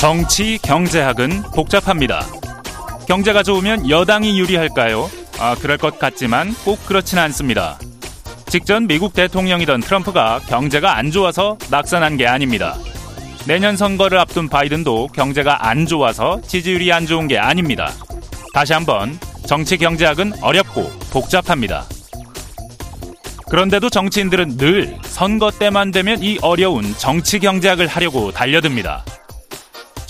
정치 경제학은 복잡합니다. 경제가 좋으면 여당이 유리할까요? 아, 그럴 것 같지만 꼭 그렇지는 않습니다. 직전 미국 대통령이던 트럼프가 경제가 안 좋아서 낙선한 게 아닙니다. 내년 선거를 앞둔 바이든도 경제가 안 좋아서 지지율이 안 좋은 게 아닙니다. 다시 한번 정치 경제학은 어렵고 복잡합니다. 그런데도 정치인들은 늘 선거 때만 되면 이 어려운 정치 경제학을 하려고 달려듭니다.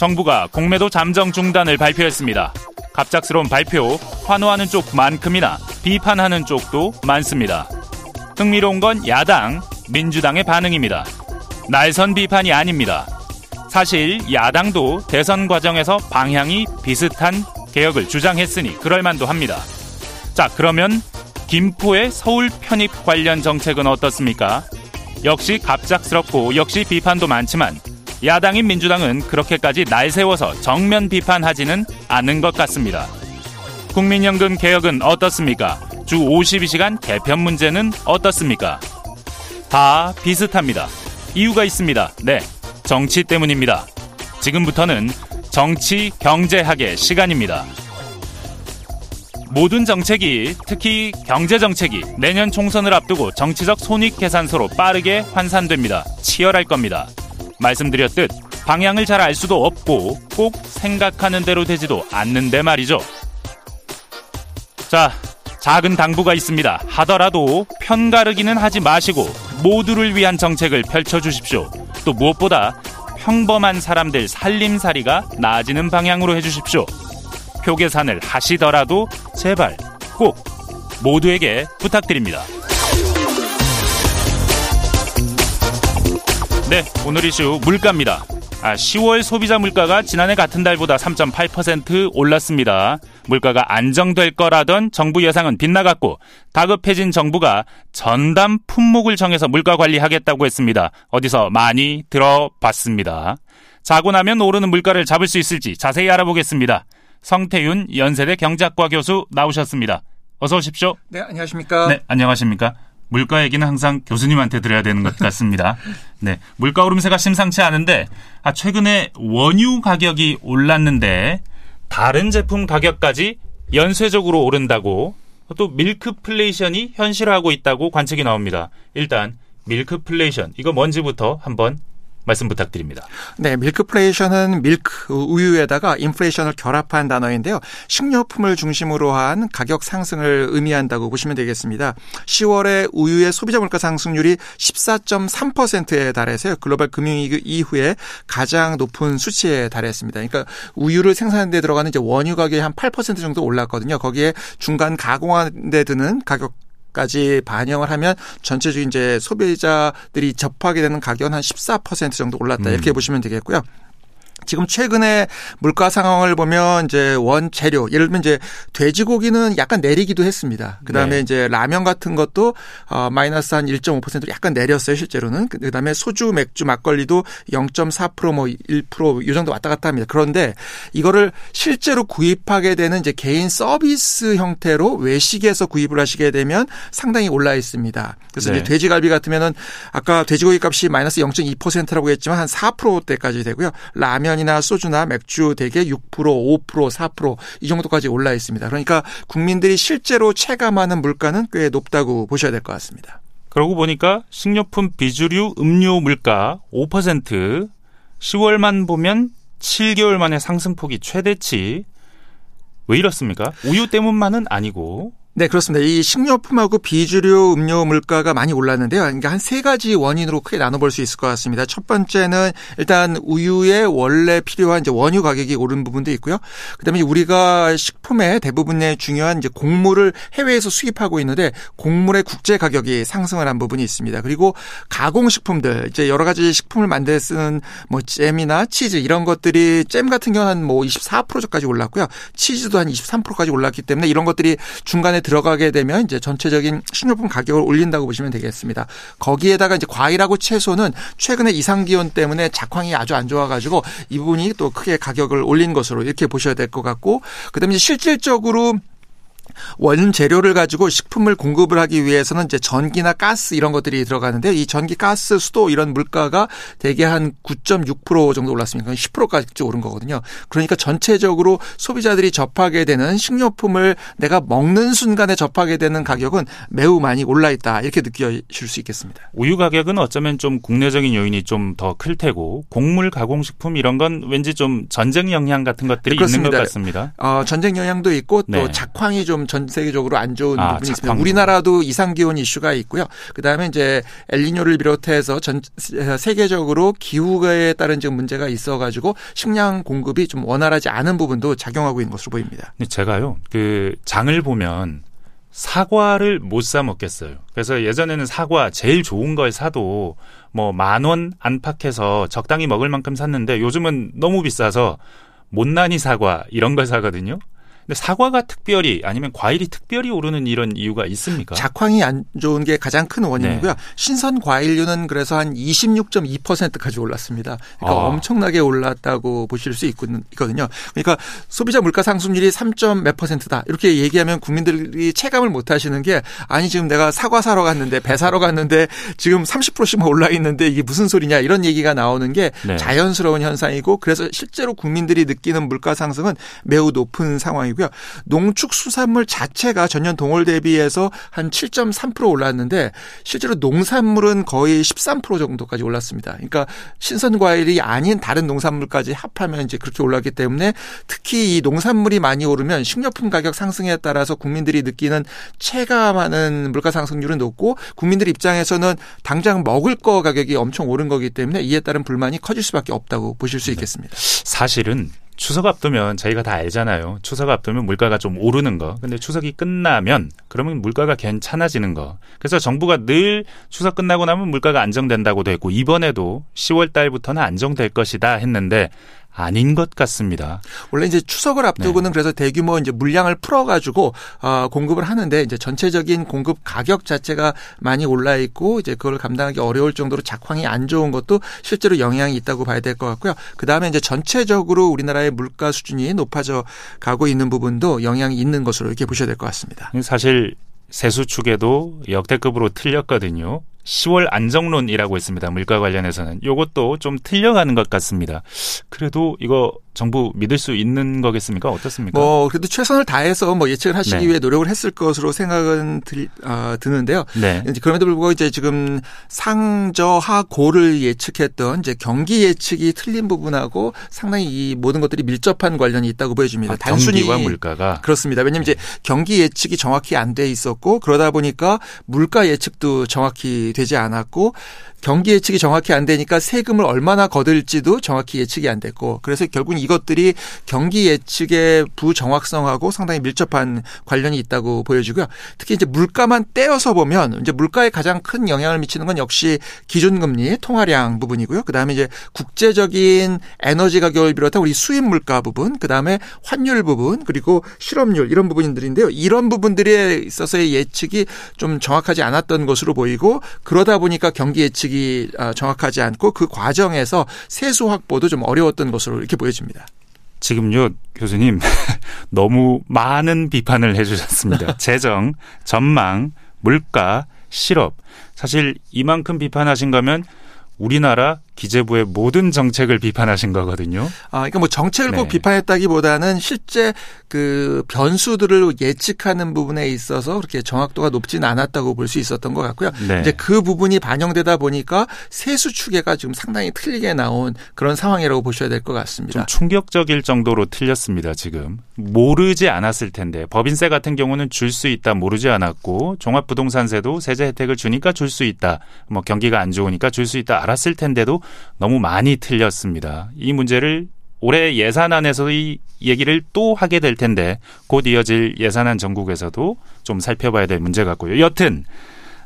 정부가 공매도 잠정 중단을 발표했습니다. 갑작스러운 발표, 환호하는 쪽만큼이나 비판하는 쪽도 많습니다. 흥미로운 건 야당, 민주당의 반응입니다. 날선 비판이 아닙니다. 사실 야당도 대선 과정에서 방향이 비슷한 개혁을 주장했으니 그럴만도 합니다. 자, 그러면 김포의 서울 편입 관련 정책은 어떻습니까? 역시 갑작스럽고 역시 비판도 많지만 야당인 민주당은 그렇게까지 날 세워서 정면 비판하지는 않은 것 같습니다. 국민연금 개혁은 어떻습니까? 주 52시간 개편 문제는 어떻습니까? 다 비슷합니다. 이유가 있습니다. 네. 정치 때문입니다. 지금부터는 정치 경제학의 시간입니다. 모든 정책이 특히 경제 정책이 내년 총선을 앞두고 정치적 손익 계산서로 빠르게 환산됩니다. 치열할 겁니다. 말씀드렸듯 방향을 잘 알 수도 없고 꼭 생각하는 대로 되지도 않는데 말이죠. 자, 작은 당부가 있습니다. 하더라도 편가르기는 하지 마시고 모두를 위한 정책을 펼쳐주십시오. 또 무엇보다 평범한 사람들 살림살이가 나아지는 방향으로 해주십시오. 표 계산을 하시더라도 제발 꼭 모두에게 부탁드립니다. 네, 오늘 이슈 물가입니다. 아, 10월 소비자 물가가 지난해 같은 달보다 3.8% 올랐습니다. 물가가 안정될 거라던 정부 예상은 빗나갔고 다급해진 정부가 전담 품목을 정해서 물가 관리하겠다고 했습니다. 어디서 많이 들어봤습니다. 자고 나면 오르는 물가를 잡을 수 있을지 자세히 알아보겠습니다. 성태윤 연세대 경제학과 교수 나오셨습니다. 어서 오십시오. 네, 안녕하십니까? 네, 안녕하십니까? 물가 얘기는 항상 교수님한테 드려야 되는 것 같습니다. 네. 물가 오름세가 심상치 않은데, 아, 최근에 원유 가격이 올랐는데, 다른 제품 가격까지 연쇄적으로 오른다고, 또 밀크플레이션이 현실화하고 있다고 관측이 나옵니다. 일단, 밀크플레이션, 이거 뭔지부터 한번 말씀 부탁드립니다. 네, 밀크플레이션은 밀크 우유에다가 인플레이션을 결합한 단어인데요. 식료품을 중심으로 한 가격 상승을 의미한다고 보시면 되겠습니다. 10월에 우유의 소비자 물가 상승률이 14.3%에 달해서요. 글로벌 금융위기 이후에 가장 높은 수치에 달했습니다. 그러니까 우유를 생산하는 데 들어가는 이제 원유 가격이 한 8% 정도 올랐거든요. 거기에 중간 가공하는 데 드는 가격 까지 반영을 하면 전체적인 이제 소비자들이 접하게 되는 가격은 한 14% 정도 올랐다 이렇게 음. 보시면 되겠고요. 지금 최근에 물가 상황을 보면 이제 원 재료 예를 들면 이제 돼지고기는 약간 내리기도 했습니다. 그다음에 네. 이제 라면 같은 것도 어 마이너스 한 1.5%로 약간 내렸어요, 실제로는. 그다음에 소주, 맥주, 막걸리도 0.4%뭐 1%이 정도 왔다 갔다 합니다. 그런데 이거를 실제로 구입하게 되는 이제 개인 서비스 형태로 외식에서 구입을 하시게 되면 상당히 올라 있습니다. 그래서 네. 이제 돼지갈비 같으면은 아까 돼지고기 값이 마이너스 0.2%라고 했지만 한 4%대까지 되고요. 라면 라면이나 소주나 맥주 대개 6%, 5%, 4%이 정도까지 올라 있습니다. 그러니까 국민들이 실제로 체감하는 물가는 꽤 높다고 보셔야 될 것 같습니다. 그러고 보니까 식료품 비주류 음료 물가 5% 10월만 보면 7개월 만에 상승폭이 최대치 왜 이렇습니까? 우유 때문만은 아니고 네, 그렇습니다. 이 식료품하고 비주류 음료 물가가 많이 올랐는데요. 그러니까 한 세 가지 원인으로 크게 나눠볼 수 있을 것 같습니다. 첫 번째는 일단 우유에 원래 필요한 이제 원유 가격이 오른 부분도 있고요. 그다음에 우리가 식품의 대부분의 중요한 이제 곡물을 해외에서 수입하고 있는데 곡물의 국제 가격이 상승을 한 부분이 있습니다. 그리고 가공식품들 이제 여러 가지 식품을 만들 쓰는 뭐 잼이나 치즈 이런 것들이 잼 같은 경우는 한 뭐 24%까지 올랐고요. 치즈도 한 23%까지 올랐기 때문에 이런 것들이 중간에 들어가게 되면 이제 전체적인 식료품 가격을 올린다고 보시면 되겠습니다. 거기에다가 이제 과일하고 채소는 최근에 이상 기온 때문에 작황이 아주 안 좋아가지고 이 부분이 또 크게 가격을 올린 것으로 이렇게 보셔야 될 것 같고 그다음에 실질적으로 원재료를 가지고 식품을 공급을 하기 위해서는 이제 전기나 가스 이런 것들이 들어가는데 이 전기, 가스, 수도 이런 물가가 대개 한 9.6% 정도 올랐습니다. 10%까지 오른 거거든요. 그러니까 전체적으로 소비자들이 접하게 되는 식료품을 내가 먹는 순간에 접하게 되는 가격은 매우 많이 올라 있다. 이렇게 느껴질 수 있겠습니다. 우유 가격은 어쩌면 좀 국내적인 요인이 좀 더 클 테고 곡물 가공식품 이런 건 왠지 좀 전쟁 영향 같은 것들이 그렇습니다. 있는 것 같습니다. 어, 전쟁 영향도 있고 또 네. 작황이 좀전 세계적으로 안 좋은 아, 부분이 있습니다. 우리나라도 이상 기온 이슈가 있고요. 그다음에 이제 엘니뇨를 비롯해서 전 세계적으로 기후에 따른 지금 문제가 있어 가지고 식량 공급이 좀 원활하지 않은 부분도 작용하고 있는 것으로 보입니다. 제가요. 그 장을 보면 사과를 못 사 먹겠어요. 그래서 예전에는 사과 제일 좋은 걸 사도 뭐 만 원 안팎해서 적당히 먹을 만큼 샀는데 요즘은 너무 비싸서 못난이 사과 이런 걸 사거든요. 근데 사과가 특별히 아니면 과일이 특별히 오르는 이런 이유가 있습니까? 작황이 안 좋은 게 가장 큰 원인이고요. 네. 신선 과일류는 그래서 한 26.2%까지 올랐습니다. 그러니까 아. 엄청나게 올랐다고 보실 수 있거든요. 그러니까 소비자 물가 상승률이 3. 몇 퍼센트다. 이렇게 얘기하면 국민들이 체감을 못 하시는 게 아니 지금 내가 사과 사러 갔는데 배 사러 갔는데 지금 30%씩만 올라 있는데 이게 무슨 소리냐 이런 얘기가 나오는 게 네. 자연스러운 현상이고 그래서 실제로 국민들이 느끼는 물가 상승은 매우 높은 상황이 고 거고요. 농축수산물 자체가 전년 동월 대비해서 한 7.3% 올랐는데 실제로 농산물은 거의 13% 정도까지 올랐습니다. 그러니까 신선 과일이 아닌 다른 농산물까지 합하면 이제 그렇게 올랐기 때문에 특히 이 농산물이 많이 오르면 식료품 가격 상승에 따라서 국민들이 느끼는 체감하는 물가 상승률은 높고 국민들 입장에서는 당장 먹을 거 가격이 엄청 오른 거기 때문에 이에 따른 불만이 커질 수밖에 없다고 보실 수 네. 있겠습니다. 사실은 추석 앞두면 저희가 다 알잖아요. 추석 앞두면 물가가 좀 오르는 거. 근데 추석이 끝나면 그러면 물가가 괜찮아지는 거. 그래서 정부가 늘 추석 끝나고 나면 물가가 안정된다고도 했고 이번에도 10월 달부터는 안정될 것이다 했는데 아닌 것 같습니다. 원래 이제 추석을 앞두고는 네. 그래서 대규모 이제 물량을 풀어가지고 어, 공급을 하는데 이제 전체적인 공급 가격 자체가 많이 올라 있고 이제 그걸 감당하기 어려울 정도로 작황이 안 좋은 것도 실제로 영향이 있다고 봐야 될 것 같고요. 그 다음에 이제 전체적으로 우리나라의 물가 수준이 높아져 가고 있는 부분도 영향이 있는 것으로 이렇게 보셔야 될 것 같습니다. 사실 세수 축에도 역대급으로 틀렸거든요. 10월 안정론이라고 있습니다. 물가 관련해서는. 요것도 좀 틀려가는 것 같습니다. 그래도 이거 정부 믿을 수 있는 거겠습니까? 어떻습니까? 뭐 그래도 최선을 다해서 뭐 예측을 하시기 네. 위해 노력을 했을 것으로 생각은 들, 어, 드는데요. 네. 그럼에도 불구하고 이제 지금 상저하고를 예측했던 이제 경기 예측이 틀린 부분하고 상당히 이 모든 것들이 밀접한 관련이 있다고 보여집니다. 아, 단순히 경기와 물가가 그렇습니다. 왜냐하면 네. 이제 경기 예측이 정확히 안 돼 있었고 그러다 보니까 물가 예측도 정확히 되지 않았고 경기 예측이 정확히 안 되니까 세금을 얼마나 거둘지도 정확히 예측이 안 됐고 그래서 결국 이것들이 경기 예측의 부정확성하고 상당히 밀접한 관련이 있다고 보여지고요. 특히 이제 물가만 떼어서 보면 이제 물가에 가장 큰 영향을 미치는 건 역시 기준금리 통화량 부분이고요. 그다음에 이제 국제적인 에너지 가격을 비롯한 우리 수입 물가 부분, 그다음에 환율 부분, 그리고 실업률 이런 부분들인데요. 이런 부분들에 있어서의 예측이 좀 정확하지 않았던 것으로 보이고 그러다 보니까 경기 예측 예측이 아, 정확하지 않고 그 과정에서 세수 확보도 좀 어려웠던 것으로 이렇게 보여집니다. 지금요, 교수님, 너무 많은 비판을 해주셨습니다. 재정, 전망, 물가, 실업. 사실 이만큼 비판하신 거면 우리나라 기재부의 모든 정책을 비판하신 거거든요. 아, 그러니까 뭐 정책을 네. 꼭 비판했다기보다는 실제 그 변수들을 예측하는 부분에 있어서 그렇게 정확도가 높지는 않았다고 볼 수 있었던 것 같고요. 네. 이제 그 부분이 반영되다 보니까 세수 추계가 지금 상당히 틀리게 나온 그런 상황이라고 보셔야 될 것 같습니다. 좀 충격적일 정도로 틀렸습니다. 지금 모르지 않았을 텐데 법인세 같은 경우는 줄 수 있다 모르지 않았고 종합부동산세도 세제 혜택을 주니까 줄 수 있다. 뭐 경기가 안 좋으니까 줄 수 있다 알았을 텐데도 너무 많이 틀렸습니다. 이 문제를 올해 예산안에서 이 얘기를 또 하게 될 텐데 곧 이어질 예산안 전국에서도 좀 살펴봐야 될 문제 같고요. 여튼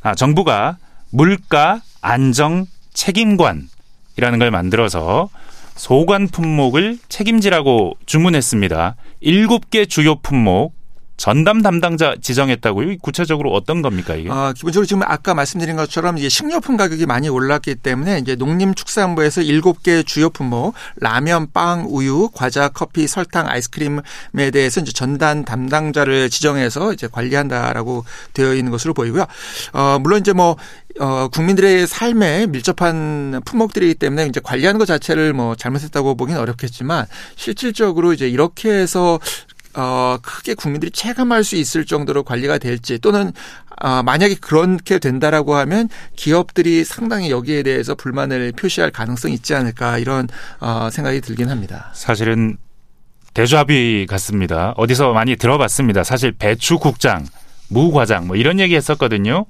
아, 정부가 물가 안정 책임관이라는 걸 만들어서 소관 품목을 책임지라고 주문했습니다. 일곱 개 주요 품목 전담 담당자 지정했다고요? 구체적으로 어떤 겁니까 이게? 아, 기본적으로 지금 아까 말씀드린 것처럼 이제 식료품 가격이 많이 올랐기 때문에 이제 농림축산부에서 일곱 개 주요 품목 라면, 빵, 우유, 과자, 커피, 설탕, 아이스크림에 대해서 이제 전담 담당자를 지정해서 이제 관리한다라고 되어 있는 것으로 보이고요. 어, 물론 이제 뭐 어, 국민들의 삶에 밀접한 품목들이기 때문에 이제 관리하는 것 자체를 뭐 잘못했다고 보기는 어렵겠지만 실질적으로 이제 이렇게 해서 어, 크게 국민들이 체감할 수 있을 정도로 관리가 될지 또는 어, 만약에 그렇게 된다라고 하면 기업들이 상당히 여기에 대해서 불만을 표시할 가능성이 있지 않을까 이런 어, 생각이 들긴 합니다. 사실은 대좌비 같습니다. 어디서 많이 들어봤습니다. 사실 배추국장, 무과장 뭐 이런 얘기 했었거든요.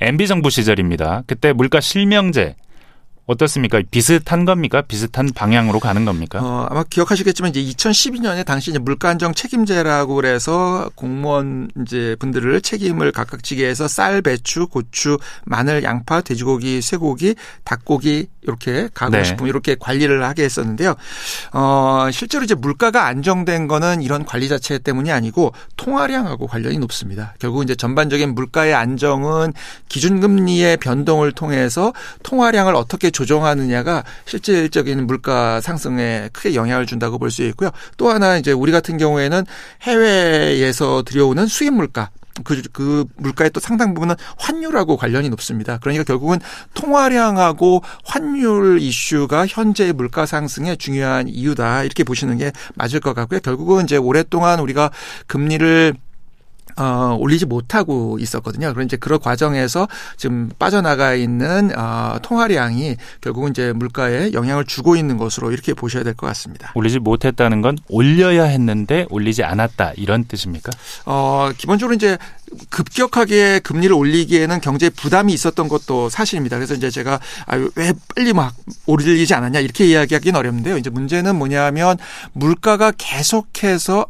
MB 정부 시절입니다. 그때 물가 실명제 어떻습니까? 비슷한 겁니까? 비슷한 방향으로 가는 겁니까? 어, 아마 기억하시겠지만 이제 2012년에 당시 이제 물가 안정 책임제라고 그래서 공무원 이제 분들을 책임을 각각 지게 해서 쌀, 배추, 고추, 마늘, 양파, 돼지고기, 쇠고기, 닭고기 이렇게 가공식품 네. 이렇게 관리를 하게 했었는데요. 어, 실제로 이제 물가가 안정된 거는 이런 관리 자체 때문이 아니고 통화량하고 관련이 높습니다. 결국 이제 전반적인 물가의 안정은 기준금리의 변동을 통해서 통화량을 어떻게 조정하느냐가 실질적인 물가 상승에 크게 영향을 준다고 볼 수 있고요. 또 하나 이제 우리 같은 경우에는 해외에서 들여오는 수입 물가 그, 그 물가의 또 상당 부분은 환율하고 관련이 높습니다. 그러니까 결국은 통화량하고 환율 이슈가 현재의 물가 상승의 중요한 이유다. 이렇게 보시는 게 맞을 것 같고요. 결국은 이제 오랫동안 우리가 금리를 어, 올리지 못하고 있었거든요. 그런 이제 그런 과정에서 지금 빠져나가 있는 어, 통화량이 결국은 이제 물가에 영향을 주고 있는 것으로 이렇게 보셔야 될 것 같습니다. 올리지 못했다는 건 올려야 했는데 올리지 않았다 이런 뜻입니까? 어, 기본적으로 이제 급격하게 금리를 올리기에는 경제 부담이 있었던 것도 사실입니다. 그래서 이제 제가 아, 왜 빨리 막 오르지 않았냐 이렇게 이야기하기는 어렵는데요. 이제 문제는 뭐냐면 물가가 계속해서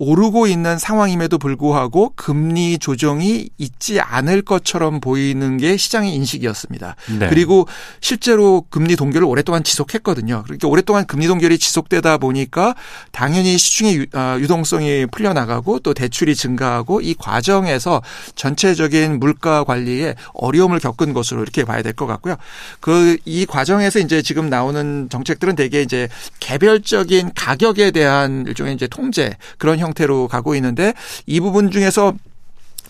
오르고 있는 상황임에도 불구하고 금리 조정이 있지 않을 것처럼 보이는 게 시장의 인식이었습니다. 네. 그리고 실제로 금리 동결을 오랫동안 지속했거든요. 그렇게 오랫동안 금리 동결이 지속되다 보니까 당연히 시중의 아, 유동성이 풀려나가고 또 대출이 증가하고 이 과정에서 전체적인 물가 관리에 어려움을 겪은 것으로 이렇게 봐야 될 것 같고요. 그 이 과정에서 이제 지금 나오는 정책들은 대개 이제 개별적인 가격에 대한 일종의 이제 통제 그런 형 형태로 가고 있는데 이 부분 중에서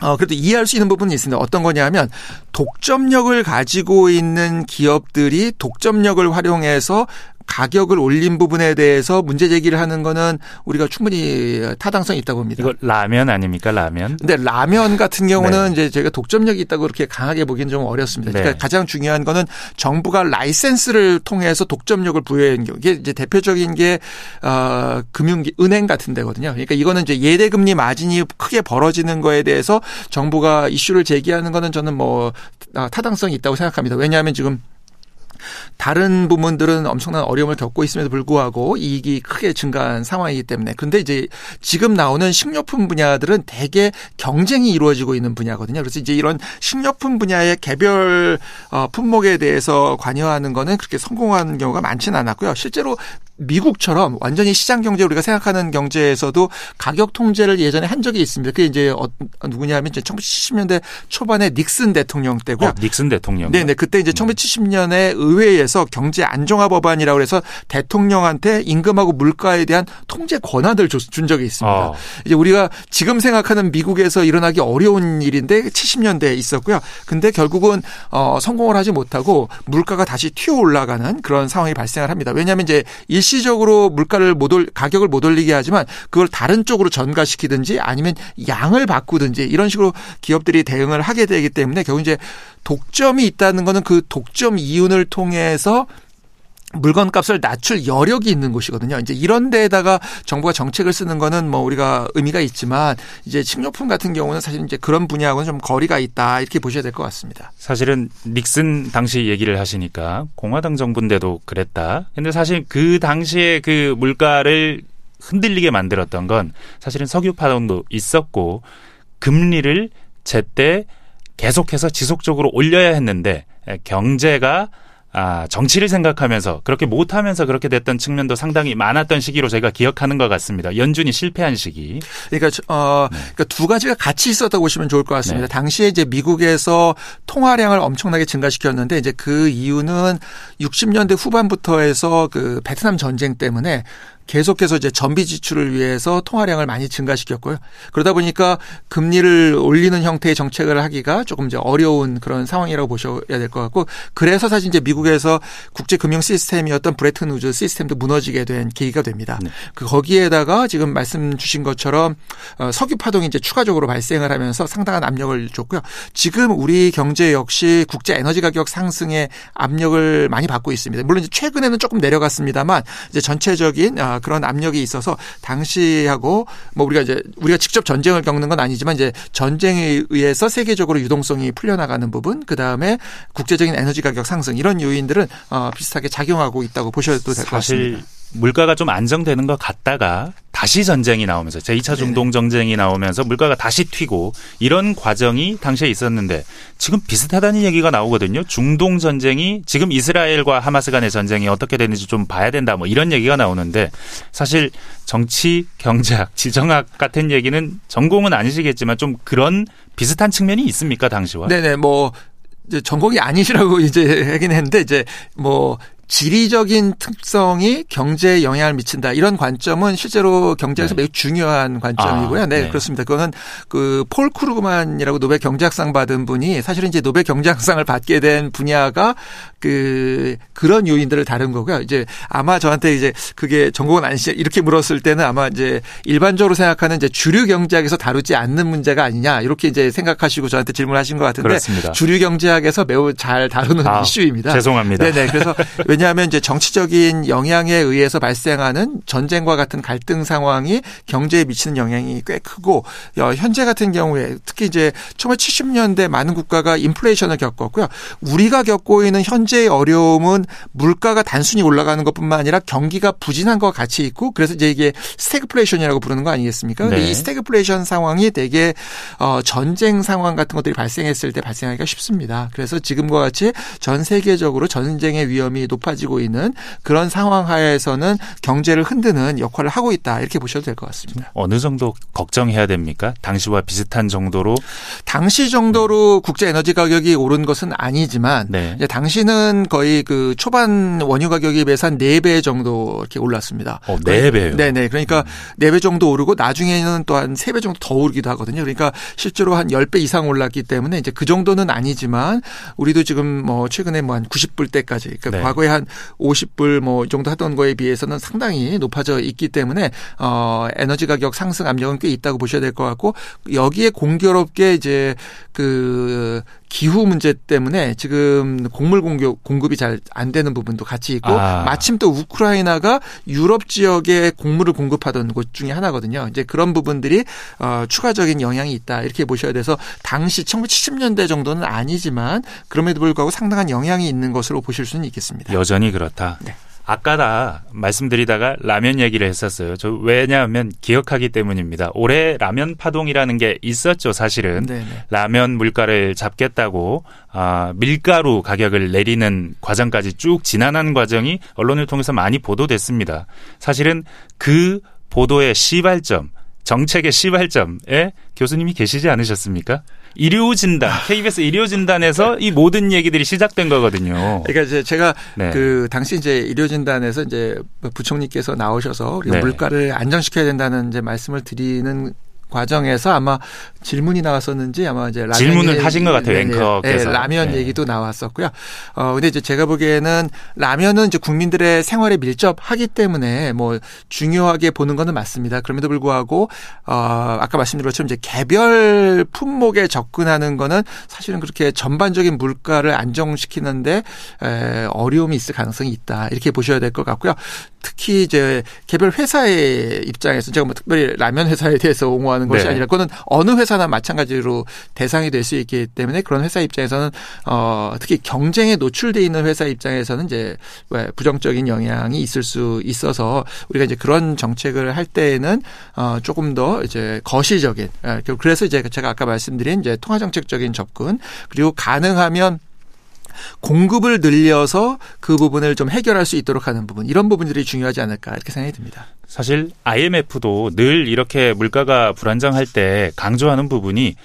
어, 그래도 이해할 수 있는 부분이 있습니다. 어떤 거냐면 독점력을 가지고 있는 기업들이 독점력을 활용해서 가격을 올린 부분에 대해서 문제 제기를 하는 거는 우리가 충분히 타당성이 있다고 봅니다. 이거 라면 아닙니까? 라면? 근데 라면 같은 경우는 네. 이제 제가 독점력이 있다고 그렇게 강하게 보기는 좀 어렵습니다. 그러니까 네. 가장 중요한 거는 정부가 라이센스를 통해서 독점력을 부여한 경우 이게 이제 대표적인 게 어, 금융 은행 같은 데거든요. 그러니까 이거는 이제 예대 금리 마진이 크게 벌어지는 거에 대해서 정부가 이슈를 제기하는 거는 저는 뭐 아, 타당성이 있다고 생각합니다. 왜냐하면 지금 다른 부문들은 엄청난 어려움을 겪고 있음에도 불구하고 이익이 크게 증가한 상황이기 때문에 그런데 이제 지금 나오는 식료품 분야들은 대개 경쟁이 이루어지고 있는 분야거든요. 그래서 이제 이런 식료품 분야의 개별 어, 품목에 대해서 관여하는 거는 그렇게 성공한 경우가 많지는 않았고요. 실제로 미국처럼 완전히 시장 경제 우리가 생각하는 경제에서도 가격 통제를 예전에 한 적이 있습니다. 그게 이제 어, 누구냐면 이제 1970년대 초반에 닉슨 대통령 때고요. 어, 닉슨 대통령. 네, 네. 그때 이제 1970년에 의회에서 경제 안정화 법안이라고 해서 대통령한테 임금하고 물가에 대한 통제 권한을 준 적이 있습니다. 어. 이제 우리가 지금 생각하는 미국에서 일어나기 어려운 일인데 70년대에 있었고요. 근데 결국은 어 성공을 하지 못하고 물가가 다시 튀어 올라가는 그런 상황이 발생을 합니다. 왜냐하면 이제 일 일시적으로 물가를 못 올, 가격을 못 올리게 하지만 그걸 다른 쪽으로 전가시키든지 아니면 양을 바꾸든지 이런 식으로 기업들이 대응을 하게 되기 때문에 결국 이제 독점이 있다는 거는 그 독점 이윤을 통해서 물건 값을 낮출 여력이 있는 곳이거든요. 이제 이런 데에다가 정부가 정책을 쓰는 거는 뭐 우리가 의미가 있지만 이제 식료품 같은 경우는 사실 이제 그런 분야하고는 좀 거리가 있다 이렇게 보셔야 될 것 같습니다. 사실은 닉슨 당시 얘기를 하시니까 공화당 정부인데도 그랬다. 근데 사실 그 당시에 그 물가를 흔들리게 만들었던 건 사실은 석유 파동도 있었고 금리를 제때 계속해서 지속적으로 올려야 했는데 경제가 아, 정치를 생각하면서 그렇게 못하면서 그렇게 됐던 측면도 상당히 많았던 시기로 저희가 기억하는 것 같습니다. 연준이 실패한 시기. 그러니까 어 네. 그러니까 두 가지가 같이 있었다고 보시면 좋을 것 같습니다. 네. 당시에 이제 미국에서 통화량을 엄청나게 증가시켰는데 이제 그 이유는 60년대 후반부터 해서 그 베트남 전쟁 때문에 계속해서 이제 전비 지출을 위해서 통화량을 많이 증가시켰고요. 그러다 보니까 금리를 올리는 형태의 정책을 하기가 조금 이제 어려운 그런 상황이라고 보셔야 될 것 같고 그래서 사실 이제 미국에서 국제 금융 시스템이었던 브레튼 우즈 시스템도 무너지게 된 계기가 됩니다. 네. 그 거기에다가 지금 말씀 주신 것처럼 어, 석유 파동이 이제 추가적으로 발생을 하면서 상당한 압력을 줬고요. 지금 우리 경제 역시 국제 에너지 가격 상승의 압력을 많이 받고 있습니다. 물론 이제 최근에는 조금 내려갔습니다만 이제 전체적인 아, 그런 압력이 있어서 당시하고 뭐 우리가 이제 우리가 직접 전쟁을 겪는 건 아니지만 이제 전쟁에 의해서 세계적으로 유동성이 풀려나가는 부분 그 다음에 국제적인 에너지 가격 상승 이런 요인들은 어 비슷하게 작용하고 있다고 보셔도 될 것 같습니다. 물가가 좀 안정되는 것 같다가 다시 전쟁이 나오면서 제2차 중동 전쟁이 나오면서 물가가 다시 튀고 이런 과정이 당시에 있었는데 지금 비슷하다는 얘기가 나오거든요. 중동 전쟁이 지금 이스라엘과 하마스 간의 전쟁이 어떻게 되는지 좀 봐야 된다 뭐 이런 얘기가 나오는데 사실 정치, 경제학, 지정학 같은 얘기는 전공은 아니시겠지만 좀 그런 비슷한 측면이 있습니까 당시와? 네네 뭐 이제 전공이 아니시라고 이제 하긴 했는데 이제 뭐 지리적인 특성이 경제에 영향을 미친다. 이런 관점은 실제로 경제에서 네. 매우 중요한 관점이고요. 아, 네, 네, 그렇습니다. 그거는 그 폴 크루그만이라고 노벨 경제학상 받은 분이 사실은 이제 노벨 경제학상을 받게 된 분야가 그 그런 요인들을 다룬 거고요. 이제 아마 저한테 이제 그게 전공은 아니시 이렇게 물었을 때는 아마 이제 일반적으로 생각하는 이제 주류 경제학에서 다루지 않는 문제가 아니냐 이렇게 이제 생각하시고 저한테 질문하신 것 같은데 그렇습니다. 주류 경제학에서 매우 잘 다루는 아, 이슈입니다. 죄송합니다. 네네. 그래서 왜냐하면 이제 정치적인 영향에 의해서 발생하는 전쟁과 같은 갈등 상황이 경제에 미치는 영향이 꽤 크고 현재 같은 경우에 특히 이제 1970년대 많은 국가가 인플레이션을 겪었고요. 우리가 겪고 있는 현재 의 어려움은 물가가 단순히 올라가는 것뿐만 아니라 경기가 부진한 것 같이 있고 그래서 이제 이게 스태그플레이션이라고 부르는 거 아니겠습니까? 근데 네. 이 스태그플레이션 상황이 되게 어 전쟁 상황 같은 것들이 발생했을 때 발생하기가 쉽습니다. 그래서 지금과 같이 전 세계적으로 전쟁의 위험이 높아 높아지고 있는 그런 상황 하에서는 경제를 흔드는 역할을 하고 있다 이렇게 보셔도 될 것 같습니다. 어느 정도 걱정해야 됩니까? 당시와 비슷한 정도로 당시 정도로 국제 에너지 가격이 오른 것은 아니지만 네. 당시는 거의 그 초반 원유 가격에 비해서 한 4배 정도 이렇게 올랐습니다. 어, 4배요? 네네. 그러니까 음. 4배 정도 오르고 나중에는 또 한 3배 정도 더 오르기도 하거든요. 그러니까 실제로 한 10배 이상 올랐기 때문에 이제 그 정도는 아니지만 우리도 지금 뭐 최근에 뭐 한 90불 때까지 그러니까 네. 과거에 한 50불 뭐 이 정도 하던 거에 비해서는 상당히 높아져 있기 때문에 어 에너지 가격 상승 압력은 꽤 있다고 보셔야 될 것 같고 여기에 공교롭게 이제 그 기후 문제 때문에 지금 곡물 공 급, 공급이 잘 안 되는 부분도 같이 있고 아. 마침 또 우크라이나가 유럽 지역에 곡물을 공급하던 곳 중에 하나거든요. 이제 그런 부분들이 어, 추가적인 영향이 있다 이렇게 보셔야 돼서 당시 1970년대 정도는 아니지만 그럼에도 불구하고 상당한 영향이 있는 것으로 보실 수는 있겠습니다. 여전히 그렇다. 네. 아까다 말씀드리다가 라면 얘기를 했었어요. 저 왜냐하면 기억하기 때문입니다. 올해 라면 파동이라는 게 있었죠, 사실은. 네네. 라면 물가를 잡겠다고 아, 밀가루 가격을 내리는 과정까지 쭉 지난한 과정이 언론을 통해서 많이 보도됐습니다. 사실은 그 보도의 시발점, 정책의 시발점에 교수님이 계시지 않으셨습니까? 일요진단, KBS 일요진단에서 이 모든 얘기들이 시작된 거거든요. 그러니까 이제 제가 네. 그 당시 이제 일요진단에서 이제 부총리께서 나오셔서 네. 물가를 안정시켜야 된다는 이제 말씀을 드리는 과정에서 아마 질문이 나왔었는지 아마 이제 라면 질문을 하신 것 같아요 네, 네. 앵커께서 네, 라면 네. 얘기도 나왔었고요. 어 근데 이제 제가 보기에는 라면은 이제 국민들의 생활에 밀접하기 때문에 뭐 중요하게 보는 거는 맞습니다. 그럼에도 불구하고 어 아까 말씀드린 것처럼 이제 개별 품목에 접근하는 거는 사실은 그렇게 전반적인 물가를 안정시키는데 에, 어려움이 있을 가능성이 있다 이렇게 보셔야 될 것 같고요. 특히 이제 개별 회사의 입장에서 제가 뭐 특별히 라면 회사에 대해서 옹호하는 것이 네. 아니라 그거는 어느 회사 나 마찬가지로 대상이 될 수 있기 때문에 그런 회사 입장에서는 어 특히 경쟁에 노출돼 있는 회사 입장에서는 이제 부정적인 영향이 있을 수 있어서 우리가 이제 그런 정책을 할 때에는 어 조금 더 이제 거시적인 예, 그래서 이제 제가 아까 말씀드린 이제 통화 정책적인 접근 그리고 가능하면 공급을 늘려서 그 부분을 좀 해결할 수 있도록 하는 부분 이런 부분들이 중요하지 않을까 이렇게 생각이 듭니다. 사실 IMF도 늘 이렇게 물가가 불안정할 때 강조하는 부분이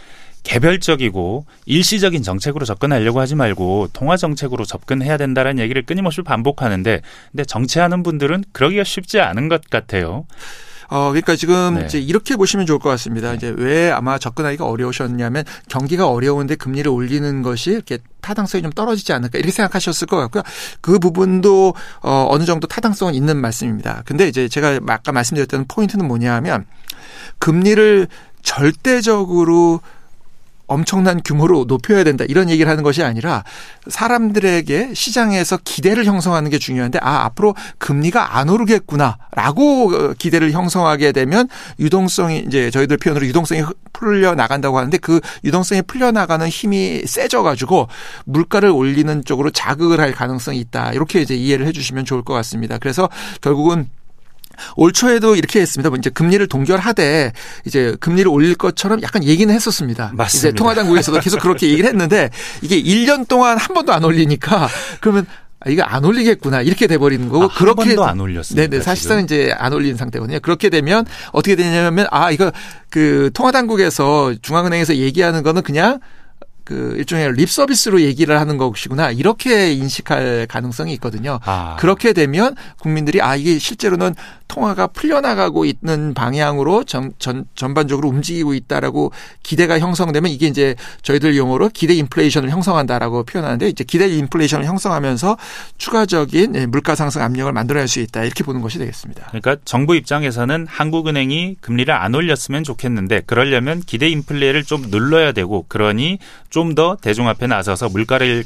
개별적이고 일시적인 정책으로 접근하려고 하지 말고 통화 정책으로 접근해야 된다는 얘기를 끊임없이 반복하는데 근데 정치하는 분들은 그러기가 쉽지 않은 것 같아요. 어, 그러니까 지금 네. 이제 이렇게 보시면 좋을 것 같습니다. 네. 이제 왜 아마 접근하기가 어려우셨냐면 경기가 어려운데 금리를 올리는 것이 이렇게 타당성이 좀 떨어지지 않을까 이렇게 생각하셨을 것 같고요. 그 부분도 어, 어느 정도 타당성은 있는 말씀입니다. 근데 이제 제가 아까 말씀드렸던 포인트는 뭐냐 하면 금리를 절대적으로 엄청난 규모로 높여야 된다 이런 얘기를 하는 것이 아니라 사람들에게 시장에서 기대를 형성하는 게 중요한데 아 앞으로 금리가 안 오르겠구나라고 기대를 형성하게 되면 유동성이 이제 저희들 표현으로 유동성이 풀려 나간다고 하는데 그 유동성이 풀려 나가는 힘이 세져 가지고 물가를 올리는 쪽으로 자극을 할 가능성이 있다 이렇게 이제 이해를 해주시면 좋을 것 같습니다. 그래서 결국은 올 초에도 이렇게 했습니다. 뭐 이제 금리를 동결하되 이제 금리를 올릴 것처럼 약간 얘기는 했었습니다. 맞습니다. 이제 통화당국에서도 계속 그렇게 얘기를 했는데 이게 1년 동안 한 번도 안 올리니까 그러면 아, 이거 안 올리겠구나 이렇게 돼버리는 거고 아, 그렇게 한 번도 안 올렸습니다. 네네 사실상 이제 안 올린 상태거든요. 그렇게 되면 어떻게 되냐면 아 이거 그 통화당국에서 중앙은행에서 얘기하는 거는 그냥 그 일종의 립 서비스로 얘기를 하는 것이구나 이렇게 인식할 가능성이 있거든요. 아. 그렇게 되면 국민들이 아 이게 실제로는 통화가 풀려나가고 있는 방향으로 전, 전 전반적으로 움직이고 있다라고 기대가 형성되면 이게 이제 저희들 용어로 기대 인플레이션을 형성한다라고 표현하는데 이제 기대 인플레이션을 형성하면서 추가적인 예, 물가 상승 압력을 만들어낼 수 있다 이렇게 보는 것이 되겠습니다. 그러니까 정부 입장에서는 한국은행이 금리를 안 올렸으면 좋겠는데 그러려면 기대 인플레를 좀 눌러야 되고 그러니 좀 더 대중 앞에 나서서 물가를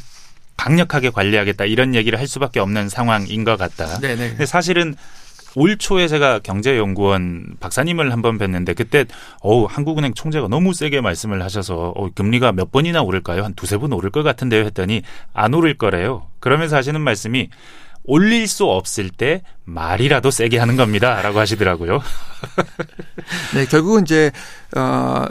강력하게 관리하겠다 이런 얘기를 할 수밖에 없는 상황인 것 같다. 네네. 근데 사실은 올 초에 제가 경제연구원 박사님을 한번 뵀는데 그때 어우 한국은행 총재가 너무 세게 말씀을 하셔서 어, 금리가 몇 번이나 오를까요? 한 두세 번 오를 것 같은데요 했더니 안 오를 거래요. 그러면서 하시는 말씀이 올릴 수 없을 때 말이라도 세게 하는 겁니다라고 하시더라고요. 네, 결국은 이제 어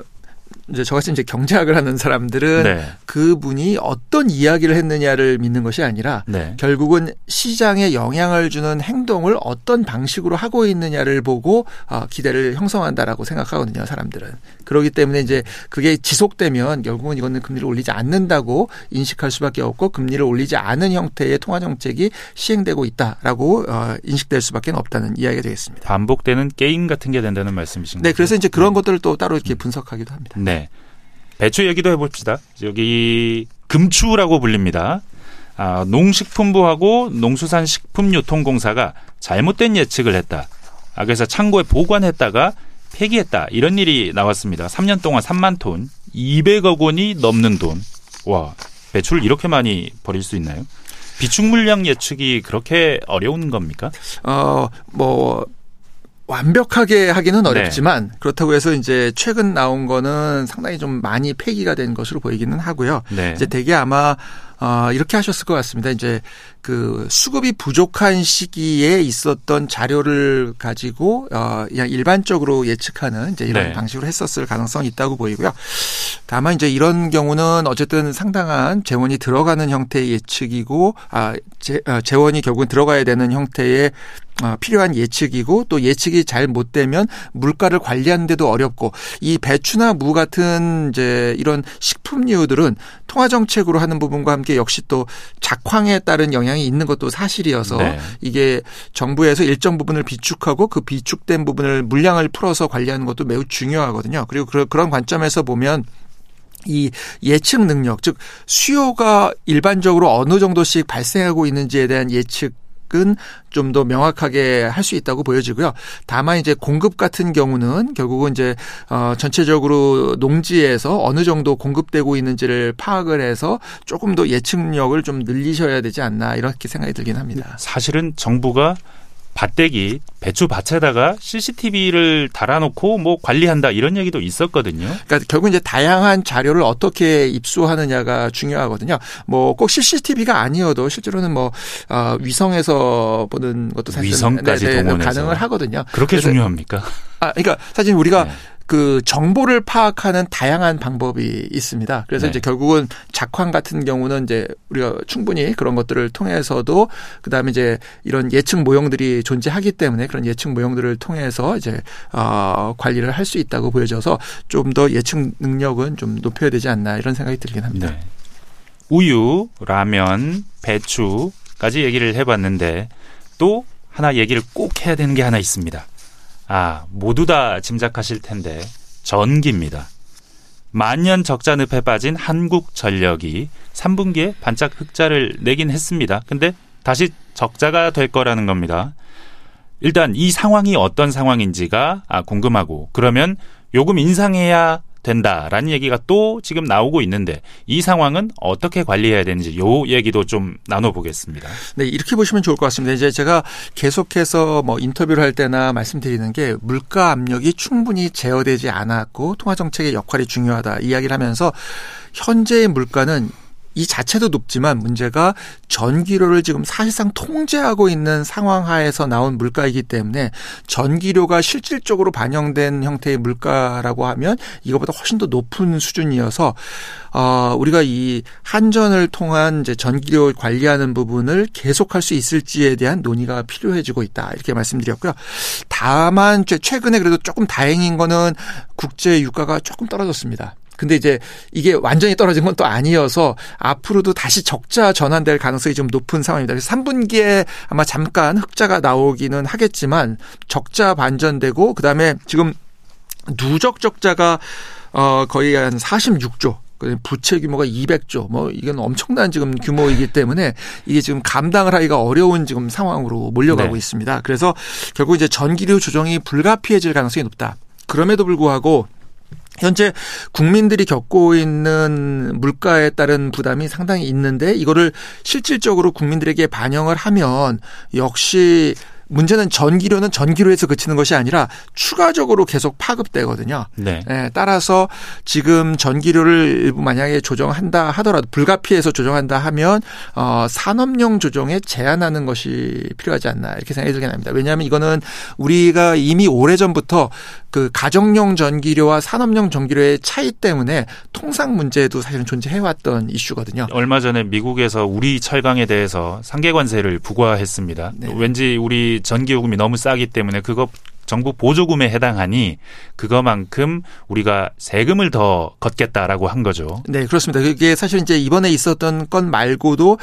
이제 저같이 이제 경제학을 하는 사람들은 네. 그분이 어떤 이야기를 했느냐를 믿는 것이 아니라 네. 결국은 시장에 영향을 주는 행동을 어떤 방식으로 하고 있느냐를 보고 어, 기대를 형성한다라고 생각하거든요, 사람들은. 그렇기 때문에 이제 그게 지속되면 결국은 이거는 금리를 올리지 않는다고 인식할 수밖에 없고 금리를 올리지 않은 형태의 통화 정책이 시행되고 있다라고 어, 인식될 수밖에 없다는 이야기가 되겠습니다. 반복되는 게임 같은 게 된다는 말씀이신 네, 거죠? 그래서 이제 그런 네. 것들을 또 따로 이렇게 분석하기도 합니다. 네. 배추 얘기도 해봅시다. 여기 금추라고 불립니다. 아, 농식품부하고 농수산식품유통공사가 잘못된 예측을 했다. 아, 그래서 창고에 보관했다가 폐기했다. 이런 일이 나왔습니다. 3년 동안 3만 톤, 200억 원이 넘는 돈. 와, 배추를 이렇게 많이 버릴 수 있나요? 비축 물량 예측이 그렇게 어려운 겁니까? 어, 뭐 완벽하게 하기는 네. 어렵지만 네. 그렇다고 해서 이제 최근 나온 거는 상당히 좀 많이 폐기가 된 것으로 보이기는 하고요. 네. 이제 대개 아마 어, 이렇게 하셨을 것 같습니다. 이제 그 수급이 부족한 시기에 있었던 자료를 가지고 어, 그냥 일반적으로 예측하는 이제 이런 네. 방식으로 했었을 가능성이 있다고 보이고요. 다만 이제 이런 경우는 어쨌든 상당한 재원이 들어가는 형태의 예측이고 아 재, 어, 재원이 결국은 들어가야 되는 형태의 어, 필요한 예측이고 또 예측이 잘 못 되면 물가를 관리하는데도 어렵고 이 배추나 무 같은 이제 이런 식품류들은 통화 정책으로 하는 부분과 함께 역시 또 작황에 따른 영향이 있는 것도 사실이어서 네. 이게 정부에서 일정 부분을 비축하고 그 비축된 부분을 물량을 풀어서 관리하는 것도 매우 중요하거든요. 그리고 그런 관점에서 보면 이 예측 능력, 즉 수요가 일반적으로 어느 정도씩 발생하고 있는지에 대한 예측 은 좀 더 명확하게 할 수 있다고 보여지고요. 다만 이제 공급 같은 경우는 결국은 이제 어 전체적으로 농지에서 어느 정도 공급되고 있는지를 파악을 해서 조금 더 예측력을 좀 늘리셔야 되지 않나 이렇게 생각이 들긴 합니다. 사실은 정부가 밭대기 배추 밭에다가 CCTV를 달아놓고 뭐 관리한다 이런 얘기도 있었거든요. 그러니까 결국 이제 다양한 자료를 어떻게 입수하느냐가 중요하거든요. 뭐 꼭 CCTV가 아니어도 실제로는 뭐 어, 위성에서 보는 것도 사실 위성까지 네, 네, 동원해서 가능을 하거든요. 그렇게 중요합니까? 아, 그러니까 사실 우리가 네. 그 정보를 파악하는 다양한 방법이 있습니다. 그래서 네. 이제 결국은 작황 같은 경우는 이제 우리가 충분히 그런 것들을 통해서도 그다음에 이제 이런 예측 모형들이 존재하기 때문에 그런 예측 모형들을 통해서 이제 어 관리를 할 수 있다고 보여져서 좀 더 예측 능력은 좀 높여야 되지 않나 이런 생각이 들긴 합니다. 네. 우유, 라면, 배추까지 얘기를 해봤는데 또 하나 얘기를 꼭 해야 되는 게 하나 있습니다. 아, 모두 다 짐작하실 텐데 전기입니다. 만년 적자 늪에 빠진 한국전력이 3분기에 반짝 흑자를 내긴 했습니다. 근데 다시 적자가 될 거라는 겁니다. 일단 이 상황이 어떤 상황인지가 아, 궁금하고 그러면 요금 인상해야 된다라는 얘기가 또 지금 나오고 있는데 이 상황은 어떻게 관리해야 되는지 요 얘기도 좀 나눠보겠습니다. 네, 이렇게 보시면 좋을 것 같습니다. 이제 제가 계속해서 뭐 인터뷰를 할 때나 말씀드리는 게 물가 압력이 충분히 제어되지 않았고 통화 정책의 역할이 중요하다 이야기를 하면서 현재의 물가는 이 자체도 높지만 문제가 전기료를 지금 사실상 통제하고 있는 상황 하에서 나온 물가이기 때문에 전기료가 실질적으로 반영된 형태의 물가라고 하면 이거보다 훨씬 더 높은 수준이어서 어 우리가 이 한전을 통한 이제 전기료 관리하는 부분을 계속할 수 있을지에 대한 논의가 필요해지고 있다 이렇게 말씀드렸고요. 다만 최근에 그래도 조금 다행인 거는 국제 유가가 조금 떨어졌습니다. 근데 이제 이게 완전히 떨어진 건 또 아니어서 앞으로도 다시 적자 전환될 가능성이 좀 높은 상황입니다. 그래서 3분기에 아마 잠깐 흑자가 나오기는 하겠지만 적자 반전되고 그다음에 지금 누적 적자가 어 거의 한 46조 부채 규모가 200조, 뭐 이건 엄청난 지금 규모이기 때문에 이게 지금 감당을 하기가 어려운 지금 상황으로 몰려가고 네. 있습니다. 그래서 결국 이제 전기료 조정이 불가피해질 가능성이 높다. 그럼에도 불구하고 현재 국민들이 겪고 있는 물가에 따른 부담이 상당히 있는데 이거를 실질적으로 국민들에게 반영을 하면 역시 문제는 전기료는 전기료에서 그치는 것이 아니라 추가적으로 계속 파급되거든요. 네. 예, 따라서 지금 전기료를 일부 만약에 조정한다 하더라도 불가피해서 조정한다 하면 어 산업용 조정에 제한하는 것이 필요하지 않나 이렇게 생각이 들긴 합니다. 왜냐하면 이거는 우리가 이미 오래전부터 그 가정용 전기료와 산업용 전기료의 차이 때문에 통상 문제도 사실은 존재해왔던 이슈거든요. 얼마 전에 미국에서 우리 철강에 대해서 상계 관세를 부과했습니다. 네. 왠지 우리 전기요금이 너무 싸기 때문에 그거 정부 보조금에 해당하니 그거만큼 우리가 세금을 더 걷겠다라고 한 거죠. 네, 그렇습니다. 그게 사실 이제 이번에 있었던 건 말고도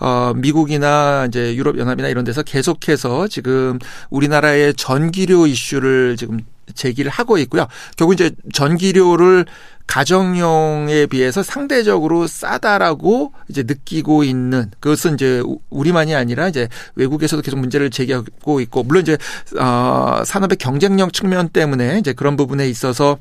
어 미국이나 이제 유럽 연합이나 이런 데서 계속해서 지금 우리나라의 전기료 이슈를 지금 제기를 하고 있고요. 결국 이제 전기료를 가정용에 비해서 상대적으로 싸다라고 이제 느끼고 있는 그것은 이제 우리만이 아니라 이제 외국에서도 계속 문제를 제기하고 있고 물론 이제 어 산업의 경쟁력 측면 때문에 이제 그런 부분에 있어서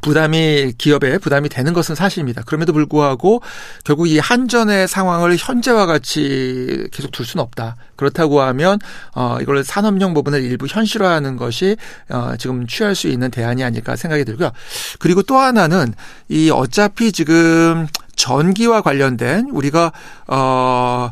부담이 기업에 부담이 되는 것은 사실입니다. 그럼에도 불구하고 결국 이 한전의 상황을 현재와 같이 계속 둘 수는 없다. 그렇다고 하면 어 이걸 산업용 부분을 일부 현실화하는 것이 어 지금 취할 수 있는 대안이 아닐까 생각이 들고요. 그리고 또 하나는 이 어차피 지금 전기와 관련된 우리가 어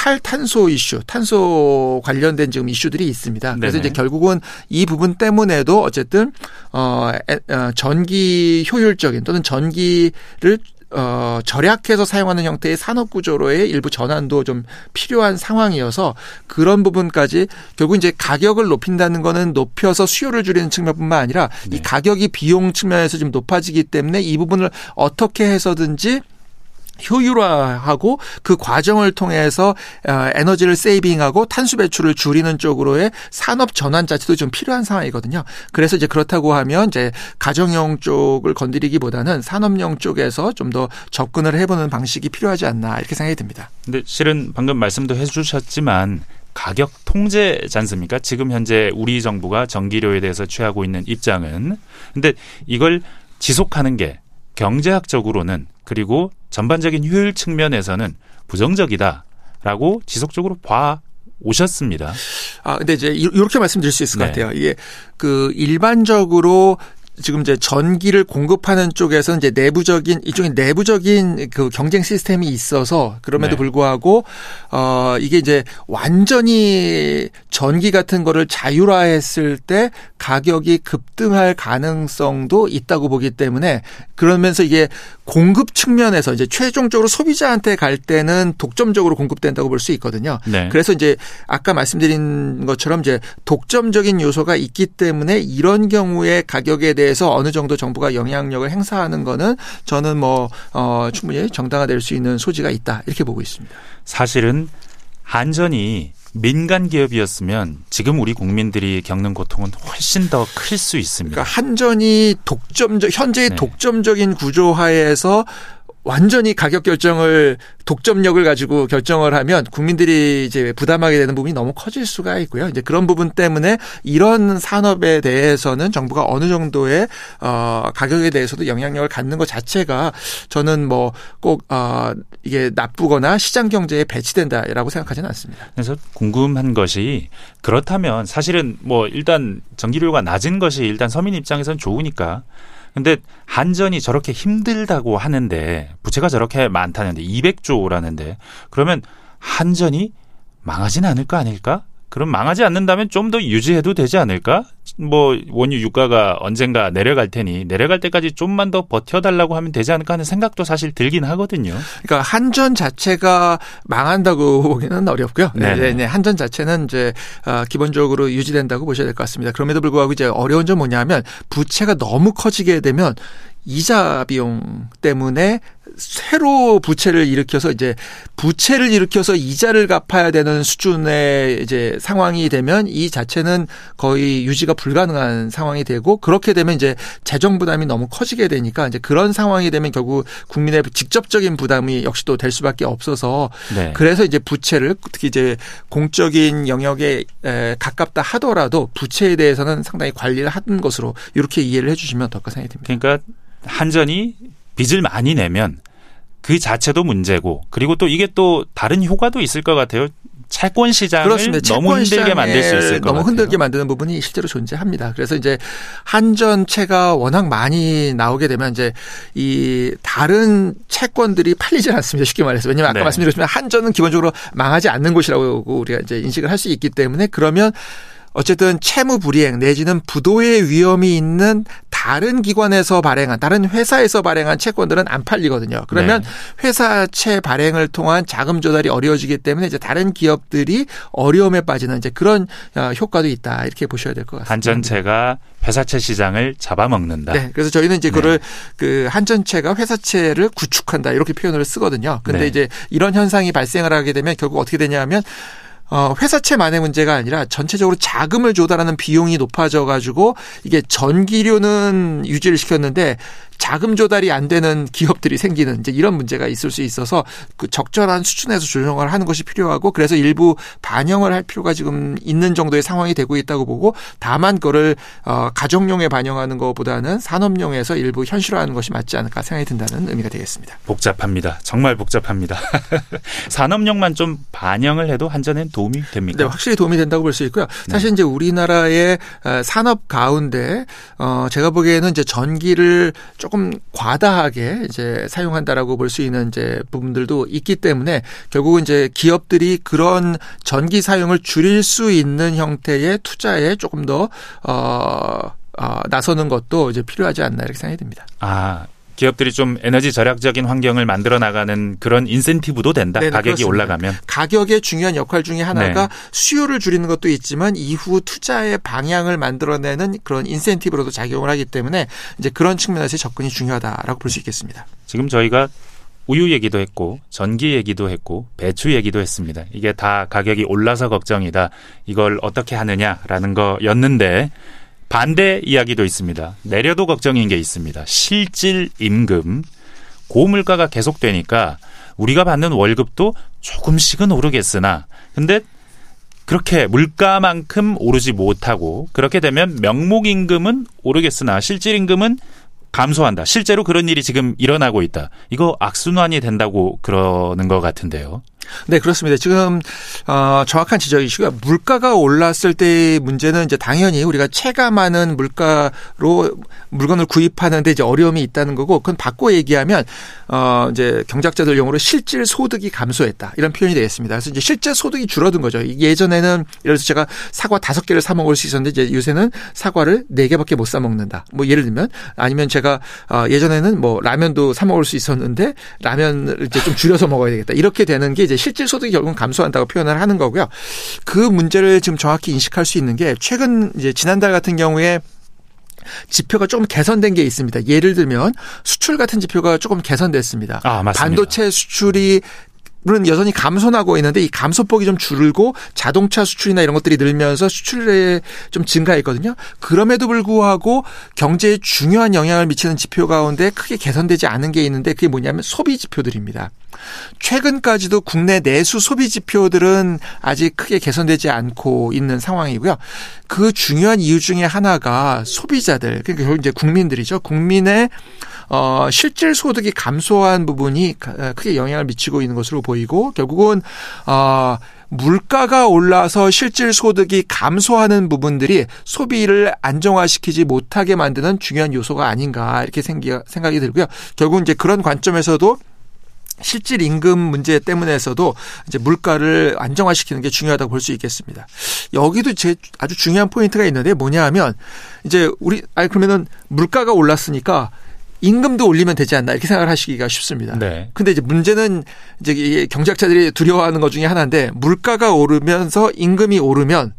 탈탄소 이슈, 탄소 관련된 지금 이슈들이 있습니다. 그래서 네네. 이제 결국은 이 부분 때문에도 어쨌든 어, 에, 어 전기 효율적인 또는 전기를 어, 절약해서 사용하는 형태의 산업 구조로의 일부 전환도 좀 필요한 상황이어서 그런 부분까지 결국 이제 가격을 높인다는 거는 높여서 수요를 줄이는 측면뿐만 아니라 네. 이 가격이 비용 측면에서 좀 높아지기 때문에 이 부분을 어떻게 해서든지 효율화하고 그 과정을 통해서 어, 에너지를 세이빙하고 탄소 배출을 줄이는 쪽으로의 산업 전환 자체도 좀 필요한 상황이거든요. 그래서 이제 그렇다고 하면 이제 가정용 쪽을 건드리기보다는 산업용 쪽에서 좀 더 접근을 해보는 방식이 필요하지 않나 이렇게 생각이 듭니다. 근데 실은 방금 말씀도 해주셨지만 가격 통제지 않습니까? 지금 현재 우리 정부가 전기료에 대해서 취하고 있는 입장은 근데 이걸 지속하는 게 경제학적으로는 그리고 전반적인 효율 측면에서는 부정적이다라고 지속적으로 봐 오셨습니다. 아, 근데 이제 이- 이렇게 말씀드릴 수 있을 것 네. 같아요. 이게 그 일반적으로 지금 이제 전기를 공급하는 쪽에서 이제 내부적인 이쪽에 내부적인 그 경쟁 시스템이 있어서 그럼에도 네. 불구하고 어 이게 이제 완전히 전기 같은 거를 자율화했을 때 가격이 급등할 가능성도 있다고 보기 때문에 그러면서 이게 공급 측면에서 이제 최종적으로 소비자한테 갈 때는 독점적으로 공급된다고 볼 수 있거든요. 네. 그래서 이제 아까 말씀드린 것처럼 이제 독점적인 요소가 있기 때문에 이런 경우에 가격에 대해서 어느 정도 정부가 영향력을 행사하는 거는 저는 뭐 어, 충분히 정당화될 수 있는 소지가 있다 이렇게 보고 있습니다. 사실은 한전이 민간 기업이었으면 지금 우리 국민들이 겪는 고통은 훨씬 더 클 수 있습니다. 그러니까 한전이 독점적 현재의 네. 독점적인 구조 하에서 완전히 가격 결정을 독점력을 가지고 결정을 하면 국민들이 이제 부담하게 되는 부분이 너무 커질 수가 있고요. 이제 그런 부분 때문에 이런 산업에 대해서는 정부가 어느 정도의 어 가격에 대해서도 영향력을 갖는 것 자체가 저는 뭐꼭어 이게 나쁘거나 시장 경제에 배치된다라고 생각하지는 않습니다. 그래서 궁금한 것이 그렇다면 사실은 뭐 일단 전기료가 낮은 것이 일단 서민 입장에서는 좋으니까 근데 한전이 저렇게 힘들다고 하는데 부채가 저렇게 많다는데 200조라는데 그러면 한전이 망하진 않을 거 아닐까? 그럼 망하지 않는다면 좀 더 유지해도 되지 않을까? 뭐 원유 유가가 언젠가 내려갈 테니 내려갈 때까지 좀만 더 버텨달라고 하면 되지 않을까 하는 생각도 사실 들긴 하거든요. 그러니까 한전 자체가 망한다고 보기는 어렵고요. 네, 네네. 네, 네. 한전 자체는 이제 어, 기본적으로 유지된다고 보셔야 될 것 같습니다. 그럼에도 불구하고 이제 어려운 점 뭐냐면 부채가 너무 커지게 되면 이자 비용 때문에 새로 부채를 일으켜서 이제 부채를 일으켜서 이자를 갚아야 되는 수준의 이제 상황이 되면 이 자체는 거의 유지가 불가능한 상황이 되고 그렇게 되면 이제 재정 부담이 너무 커지게 되니까 이제 그런 상황이 되면 결국 국민의 직접적인 부담이 역시 또될 수밖에 없어서 네. 그래서 이제 부채를 특히 이제 공적인 영역에 에, 가깝다 하더라도 부채에 대해서는 상당히 관리를 하는 것으로 이렇게 이해를 해주시면 어떨까 생각이 듭니다. 그러니까 한전이 빚을 많이 내면 그 자체도 문제고 그리고 또 이게 또 다른 효과도 있을 것 같아요. 채권 시장을 그렇습니다. 너무 채권 힘들게 만들 수 있을 것 너무 같아요. 흔들게 만드는 부분이 실제로 존재합니다. 그래서 이제 한전채가 워낙 많이 나오게 되면 이제 이 다른 채권들이 팔리지 않습니다. 쉽게 말해서 왜냐하면 아까 네. 말씀드렸지만 한전은 기본적으로 망하지 않는 곳이라고 우리가 이제 인식을 할 수 있기 때문에 그러면 어쨌든 채무 불이행 내지는 부도의 위험이 있는 다른 기관에서 발행한 다른 회사에서 발행한 채권들은 안 팔리거든요. 그러면 네. 회사채 발행을 통한 자금 조달이 어려워지기 때문에 이제 다른 기업들이 어려움에 빠지는 이제 그런 어, 효과도 있다 이렇게 보셔야 될 것 같습니다. 한전채가 회사채 시장을 잡아먹는다. 네. 그래서 저희는 이제 그걸 그 한전채가 회사채를 구축한다 이렇게 표현을 쓰거든요. 근데 네. 이제 이런 현상이 발생을 하게 되면 결국 어떻게 되냐면 어, 회사채만의 문제가 아니라 전체적으로 자금을 조달하는 비용이 높아져 가지고 이게 전기료는 유지를 시켰는데 자금 조달이 안 되는 기업들이 생기는 이제 이런 문제가 있을 수 있어서 그 적절한 수준에서 조정을 하는 것이 필요하고 그래서 일부 반영을 할 필요가 지금 있는 정도의 상황이 되고 있다고 보고 다만 그거를 어, 가정용에 반영하는 것보다는 산업용에서 일부 현실화하는 것이 맞지 않을까 생각이 든다는 의미가 되겠습니다. 복잡합니다. 정말 복잡합니다. 산업용만 좀 반영을 해도 한전엔 도움이 됩니까? 네, 확실히 도움이 된다고 볼 수 있고요. 사실 이제 우리나라의 어, 산업 가운데 어 제가 보기에는 이제 전기를 조금 과다하게 이제 사용한다라고 볼 수 있는 이제 부분들도 있기 때문에 결국은 이제 기업들이 그런 전기 사용을 줄일 수 있는 형태의 투자에 조금 더 어, 어 나서는 것도 이제 필요하지 않나 이렇게 생각이 듭니다. 아, 기업들이 좀 에너지 절약적인 환경을 만들어 나가는 그런 인센티브도 된다. 네네, 가격이 그렇습니다. 올라가면. 가격의 중요한 역할 중에 하나가 네. 수요를 줄이는 것도 있지만 이후 투자의 방향을 만들어내는 그런 인센티브로도 작용을 하기 때문에 이제 그런 측면에서 접근이 중요하다라고 볼 수 있겠습니다. 지금 저희가 우유 얘기도 했고 전기 얘기도 했고 배추 얘기도 했습니다. 이게 다 가격이 올라서 걱정이다. 이걸 어떻게 하느냐라는 거였는데 반대 이야기도 있습니다. 내려도 걱정인 게 있습니다. 실질 임금 고물가가 계속되니까 우리가 받는 월급도 조금씩은 오르겠으나 근데 그렇게 물가만큼 오르지 못하고 그렇게 되면 명목 임금은 오르겠으나 실질 임금은 감소한다. 실제로 그런 일이 지금 일어나고 있다. 이거 악순환이 된다고 그러는 것 같은데요. 네, 그렇습니다. 지금 어, 정확한 지적이시고요. 물가가 올랐을 때의 문제는 이제 당연히 우리가 체감하는 물가로 물건을 구입하는데 이제 어려움이 있다는 거고 그건 바꿔 얘기하면 어 이제 경작자들 용어로 실질 소득이 감소했다 이런 표현이 되겠습니다. 그래서 이제 실제 소득이 줄어든 거죠. 예전에는 예를 들어서 제가 사과 다섯 개를 사 먹을 수 있었는데 이제 요새는 사과를 네 개밖에 못 사 먹는다. 뭐 예를 들면 아니면 제가 어 예전에는 뭐 라면도 사 먹을 수 있었는데 라면을 이제 좀 줄여서 먹어야 되겠다. 이렇게 되는 게 이제 실질 소득이 결국은 감소한다고 표현을 하는 거고요. 그 문제를 지금 정확히 인식할 수 있는 게 최근 이제 지난달 같은 경우에 지표가 조금 개선된 게 있습니다. 예를 들면 수출 같은 지표가 조금 개선됐습니다. 아, 맞습니다. 반도체 수출이 는 여전히 감소하고 있는데 이 감소폭이 좀 줄고 자동차 수출이나 이런 것들이 늘면서 수출에 좀 증가했거든요. 그럼에도 불구하고 경제에 중요한 영향을 미치는 지표 가운데 크게 개선되지 않은 게 있는데 그게 뭐냐면 소비 지표들입니다. 최근까지도 국내 내수 소비 지표들은 아직 크게 개선되지 않고 있는 상황이고요. 그 중요한 이유 중에 하나가 소비자들, 그러니까 결국 이제 국민들이죠. 국민의 어, 실질 소득이 감소한 부분이 크게 영향을 미치고 있는 것으로 보이고 결국은 어, 물가가 올라서 실질 소득이 감소하는 부분들이 소비를 안정화시키지 못하게 만드는 중요한 요소가 아닌가 이렇게 생각이 들고요. 결국 이제 그런 관점에서도 실질 임금 문제 때문에서도 이제 물가를 안정화시키는 게 중요하다고 볼 수 있겠습니다. 여기도 제 아주 중요한 포인트가 있는데 뭐냐 하면 이제 우리 아니 그러면은 물가가 올랐으니까 임금도 올리면 되지 않나 이렇게 생각을 하시기가 쉽습니다. 네. 근데 이제 문제는 이제 경제학자들이 두려워하는 것 중에 하나인데 물가가 오르면서 임금이 오르면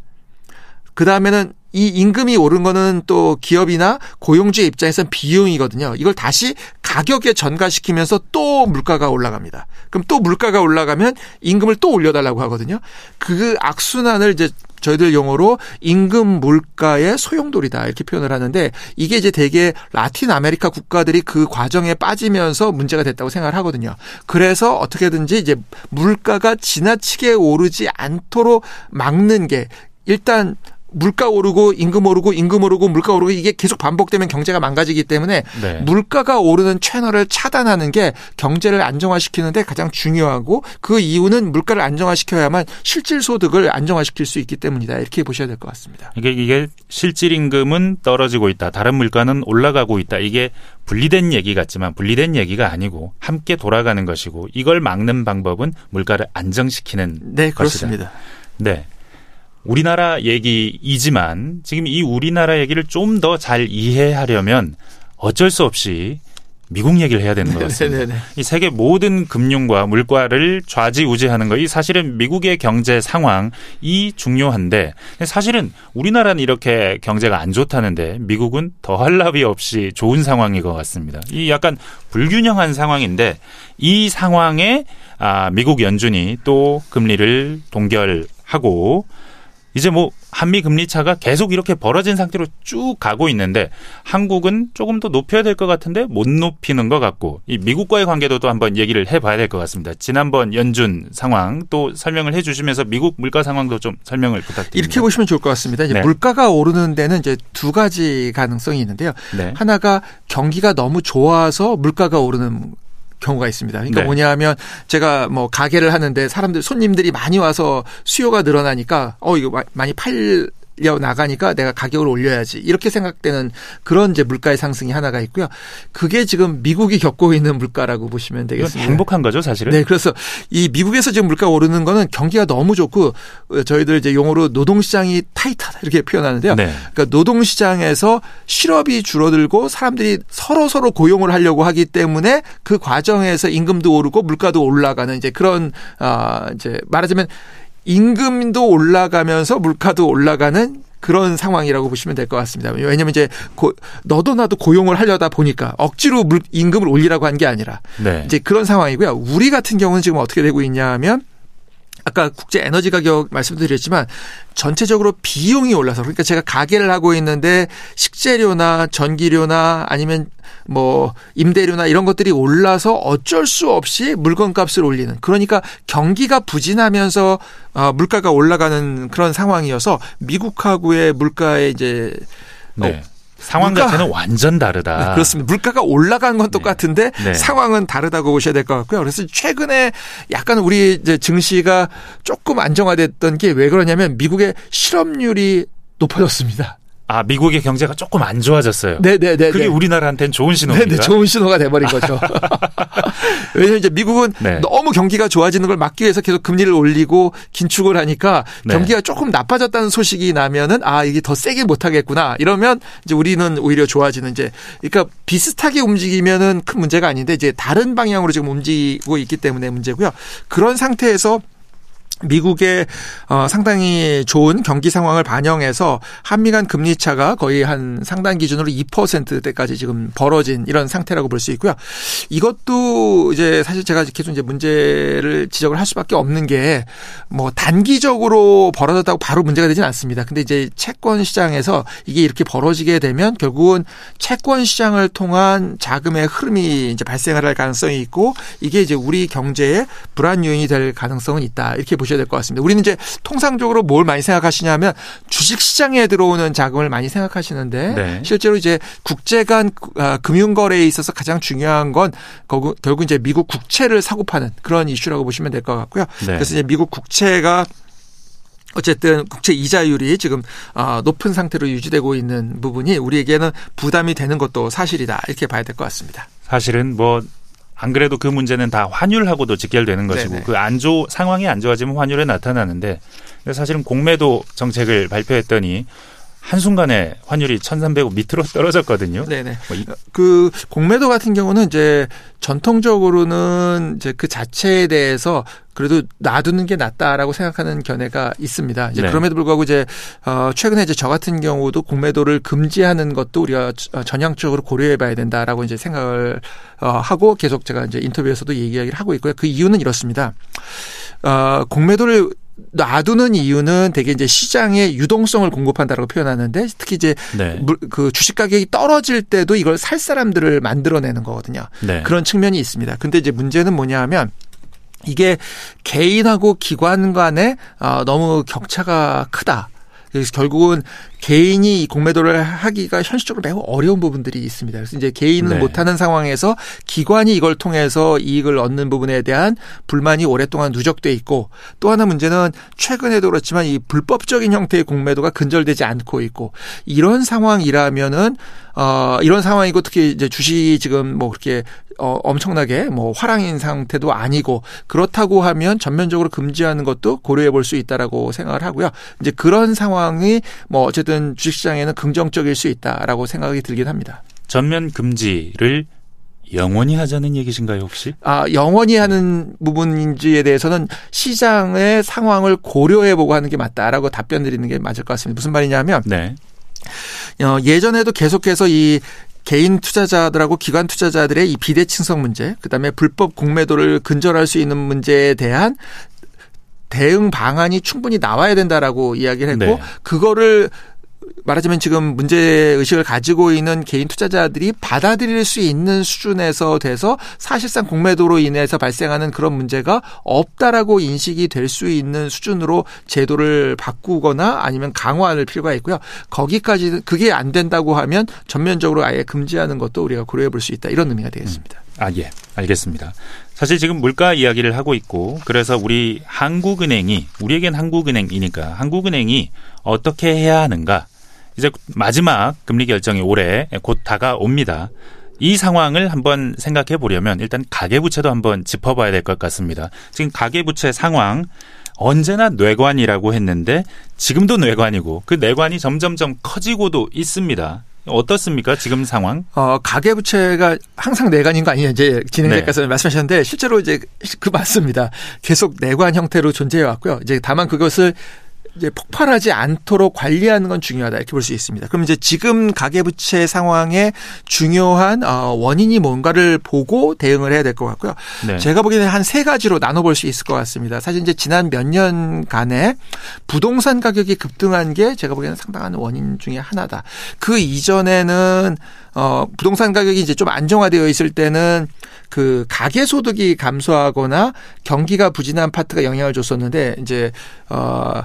그 다음에는 이 임금이 오른 거는 또 기업이나 고용주의 입장에선 비용이거든요. 이걸 다시 가격에 전가시키면서 또 물가가 올라갑니다. 그럼 또 물가가 올라가면 임금을 또 올려달라고 하거든요. 그 악순환을 이제 저희들 용어로 임금 물가의 소용돌이다 이렇게 표현을 하는데 이게 이제 대개 라틴 아메리카 국가들이 그 과정에 빠지면서 문제가 됐다고 생각을 하거든요. 그래서 어떻게든지 이제 물가가 지나치게 오르지 않도록 막는 게 일단 물가 오르고 임금 오르고 임금 오르고 물가 오르고 이게 계속 반복되면 경제가 망가지기 때문에 네. 물가가 오르는 채널을 차단하는 게 경제를 안정화시키는데 가장 중요하고 그 이유는 물가를 안정화시켜야만 실질 소득을 안정화시킬 수 있기 때문이다 이렇게 보셔야 될 것 같습니다. 이게 이게 실질 임금은 떨어지고 있다. 다른 물가는 올라가고 있다. 이게 분리된 얘기 같지만 분리된 얘기가 아니고 함께 돌아가는 것이고 이걸 막는 방법은 물가를 안정시키는 네, 그렇습니다. 것이다. 네. 우리나라 얘기이지만 지금 이 우리나라 얘기를 좀 더 잘 이해하려면 어쩔 수 없이 미국 얘기를 해야 되는 것 같습니다. 이 세계 모든 금융과 물가를 좌지우지하는 거 이 사실은 미국의 경제 상황이 중요한데 사실은 우리나라는 이렇게 경제가 안 좋다는데 미국은 더할 나위 없이 좋은 상황인 것 같습니다. 이 약간 불균형한 상황인데 이 상황에 아 미국 연준이 또 금리를 동결하고 이제 뭐 한미 금리 차가 계속 이렇게 벌어진 상태로 쭉 가고 있는데 한국은 조금 더 높여야 될 것 같은데 못 높이는 것 같고 이 미국과의 관계도 또 한번 얘기를 해봐야 될 것 같습니다. 지난번 연준 상황 또 설명을 해주시면서 미국 물가 상황도 좀 설명을 부탁드립니다. 이렇게 보시면 좋을 것 같습니다. 이제 네. 물가가 오르는 데는 이제 두 가지 가능성이 있는데요. 네. 하나가 경기가 너무 좋아서 물가가 오르는 경우가 있습니다. 그러니까 네. 뭐냐 하면 제가 뭐 가게를 하는데 사람들 손님들이 많이 와서 수요가 늘어나니까 어 이거 많이 팔 나가니까 내가 가격을 올려야지 이렇게 생각되는 그런 이제 물가의 상승이 하나가 있고요. 그게 지금 미국이 겪고 있는 물가라고 보시면 되겠습니다. 행복한 거죠, 사실은. 네, 그래서 이 미국에서 지금 물가 오르는 거는 경기가 너무 좋고 저희들 이제 용어로 노동시장이 타이트하다 이렇게 표현하는데요. 네. 그러니까 노동시장에서 실업이 줄어들고 사람들이 서로 서로 고용을 하려고 하기 때문에 그 과정에서 임금도 오르고 물가도 올라가는 이제 그런 아 이제 말하자면 임금도 올라가면서 물가도 올라가는 그런 상황이라고 보시면 될 것 같습니다. 왜냐하면 이제 고, 너도 나도 고용을 하려다 보니까 억지로 물, 임금을 올리라고 한 게 아니라 네. 이제 그런 상황이고요. 우리 같은 경우는 지금 어떻게 되고 있냐 하면 아까 국제 에너지 가격 말씀드렸지만 전체적으로 비용이 올라서 그러니까 제가 가게를 하고 있는데 식재료나 전기료나 아니면 뭐 임대료나 이런 것들이 올라서 어쩔 수 없이 물건값을 올리는 그러니까 경기가 부진하면서 어, 물가가 올라가는 그런 상황이어서 미국하고의 물가의 이제 네. 상황 물가, 자체는 완전 다르다. 네, 그렇습니다. 물가가 올라간 건 네. 똑같은데 네. 상황은 다르다고 보셔야 될 것 같고요. 그래서 최근에 약간 우리 이제 증시가 조금 안정화됐던 게 왜 그러냐면 미국의 실업률이 높아졌습니다. 아, 미국의 경제가 조금 안 좋아졌어요. 네네네. 네, 네, 그게 네. 우리나라한테는 좋은 신호입니다. 네네. 좋은 신호가 돼버린 거죠. 왜냐하면 이제 미국은 네. 너무 경기가 좋아지는 걸 막기 위해서 계속 금리를 올리고 긴축을 하니까 네. 경기가 조금 나빠졌다는 소식이 나면은 아, 이게 더 세게 못하겠구나. 이러면 이제 우리는 오히려 좋아지는 이제 그러니까 비슷하게 움직이면은 큰 문제가 아닌데 이제 다른 방향으로 지금 움직이고 있기 때문에 문제고요. 그런 상태에서 미국의 어 상당히 좋은 경기 상황을 반영해서 한미 간 금리 차가 거의 한 상당 기준으로 2%대까지 지금 벌어진 이런 상태라고 볼 수 있고요. 이것도 이제 사실 제가 계속 이제 문제를 지적을 할 수밖에 없는 게 뭐 단기적으로 벌어졌다고 바로 문제가 되지는 않습니다. 근데 이제 채권 시장에서 이게 이렇게 벌어지게 되면 결국은 채권 시장을 통한 자금의 흐름이 이제 발생할 가능성이 있고 이게 이제 우리 경제에 불안 요인이 될 가능성은 있다. 이렇게 보시 보셔야 될 것 같습니다. 우리는 이제 통상적으로 뭘 많이 생각하시냐면 주식 시장에 들어오는 자금을 많이 생각하시는데 네. 실제로 이제 국제 간 아, 금융 거래에 있어서 가장 중요한 건 결국 이제 미국 국채를 사고 파는 그런 이슈라고 보시면 될 것 같고요. 네. 그래서 이제 미국 국채가 어쨌든 국채 이자율이 지금 아, 높은 상태로 유지되고 있는 부분이 우리에게는 부담이 되는 것도 사실이다 이렇게 봐야 될 것 같습니다. 사실은 뭐 안 그래도 그 문제는 다 환율하고도 직결되는 것이고 그안좋 상황이 안 좋아지면 환율에 나타나는데 사실은 공매도 정책을 발표했더니 한순간에 환율이 1,300원 밑으로 떨어졌거든요. 네네. 뭐그 공매도 같은 경우는 이제 전통적으로는 이제 그 자체에 대해서 그래도 놔두는 게 낫다라고 생각하는 견해가 있습니다. 이제 네. 그럼에도 불구하고 이제 어 최근에 이제 저 같은 경우도 공매도를 금지하는 것도 우리가 전향적으로 고려해 봐야 된다라고 이제 생각을 어 하고 계속 제가 이제 인터뷰에서도 얘기를 하고 있고요. 그 이유는 이렇습니다. 어 공매도를 놔두는 이유는 되게 이제 시장의 유동성을 공급한다라고 표현하는데 특히 이제 네. 그 주식 가격이 떨어질 때도 이걸 살 사람들을 만들어내는 거거든요. 네. 그런 측면이 있습니다. 근데 이제 문제는 뭐냐 하면 이게 개인하고 기관 간에 어, 너무 격차가 크다. 그래서 결국은 개인이 공매도를 하기가 현실적으로 매우 어려운 부분들이 있습니다. 그래서 이제 개인은 네. 못하는 상황에서 기관이 이걸 통해서 이익을 얻는 부분에 대한 불만이 오랫동안 누적돼 있고 또 하나 문제는 최근에도 그렇지만 이 불법적인 형태의 공매도가 근절되지 않고 있고 이런 상황이라면은 어 이런 상황이고 특히 이제 주식이 지금 뭐 그렇게 어, 엄청나게 뭐 화랑인 상태도 아니고 그렇다고 하면 전면적으로 금지하는 것도 고려해 볼 수 있다라고 생각을 하고요. 이제 그런 상황이 뭐 어쨌든 주식시장에는 긍정적일 수 있다라고 생각이 들긴 합니다. 전면 금지를 영원히 하자는 얘기신가요, 혹시? 아, 영원히 하는 부분인지에 대해서는 시장의 상황을 고려해 보고 하는 게 맞다라고 답변 드리는 게 맞을 것 같습니다. 무슨 말이냐면 네. 어, 예전에도 계속해서 이 개인 투자자들하고 기관 투자자들의 이 비대칭성 문제, 그다음에 불법 공매도를 근절할 수 있는 문제에 대한 대응 방안이 충분히 나와야 된다라고 이야기를 했고 네. 그거를 말하자면 지금 문제 의식을 가지고 있는 개인 투자자들이 받아들일 수 있는 수준에서 돼서 사실상 공매도로 인해서 발생하는 그런 문제가 없다라고 인식이 될 수 있는 수준으로 제도를 바꾸거나 아니면 강화할 필요가 있고요. 거기까지 그게 안 된다고 하면 전면적으로 아예 금지하는 것도 우리가 고려해 볼 수 있다. 이런 의미가 되겠습니다. 음. 아, 예. 알겠습니다. 사실 지금 물가 이야기를 하고 있고 그래서 우리 한국은행이 우리에겐 한국은행이니까 한국은행이 어떻게 해야 하는가 이제 마지막 금리 결정이 올해 곧 다가옵니다. 이 상황을 한번 생각해 보려면 일단 가계부채도 한번 짚어봐야 될 것 같습니다. 지금 가계부채 상황 언제나 뇌관이라고 했는데 지금도 뇌관이고 그 뇌관이 점점점 커지고도 있습니다. 어떻습니까? 지금 상황? 어, 가계 부채가 항상 내관인 거 아니냐 이제 진행자께서 네. 말씀하셨는데 실제로 이제 그 맞습니다. 계속 내관 형태로 존재해 왔고요. 이제 다만 그것을 이제 폭발하지 않도록 관리하는 건 중요하다 이렇게 볼 수 있습니다. 그럼 이제 지금 가계부채 상황의 중요한 어, 원인이 뭔가를 보고 대응을 해야 될 것 같고요. 네. 제가 보기에는 한 세 가지로 나눠볼 수 있을 것 같습니다. 사실 이제 지난 몇 년간에 부동산 가격이 급등한 게 제가 보기에는 상당한 원인 중에 하나다. 그 이전에는 어 부동산 가격이 이제 좀 안정화되어 있을 때는 그 가계 소득이 감소하거나 경기가 부진한 파트가 영향을 줬었는데 이제 어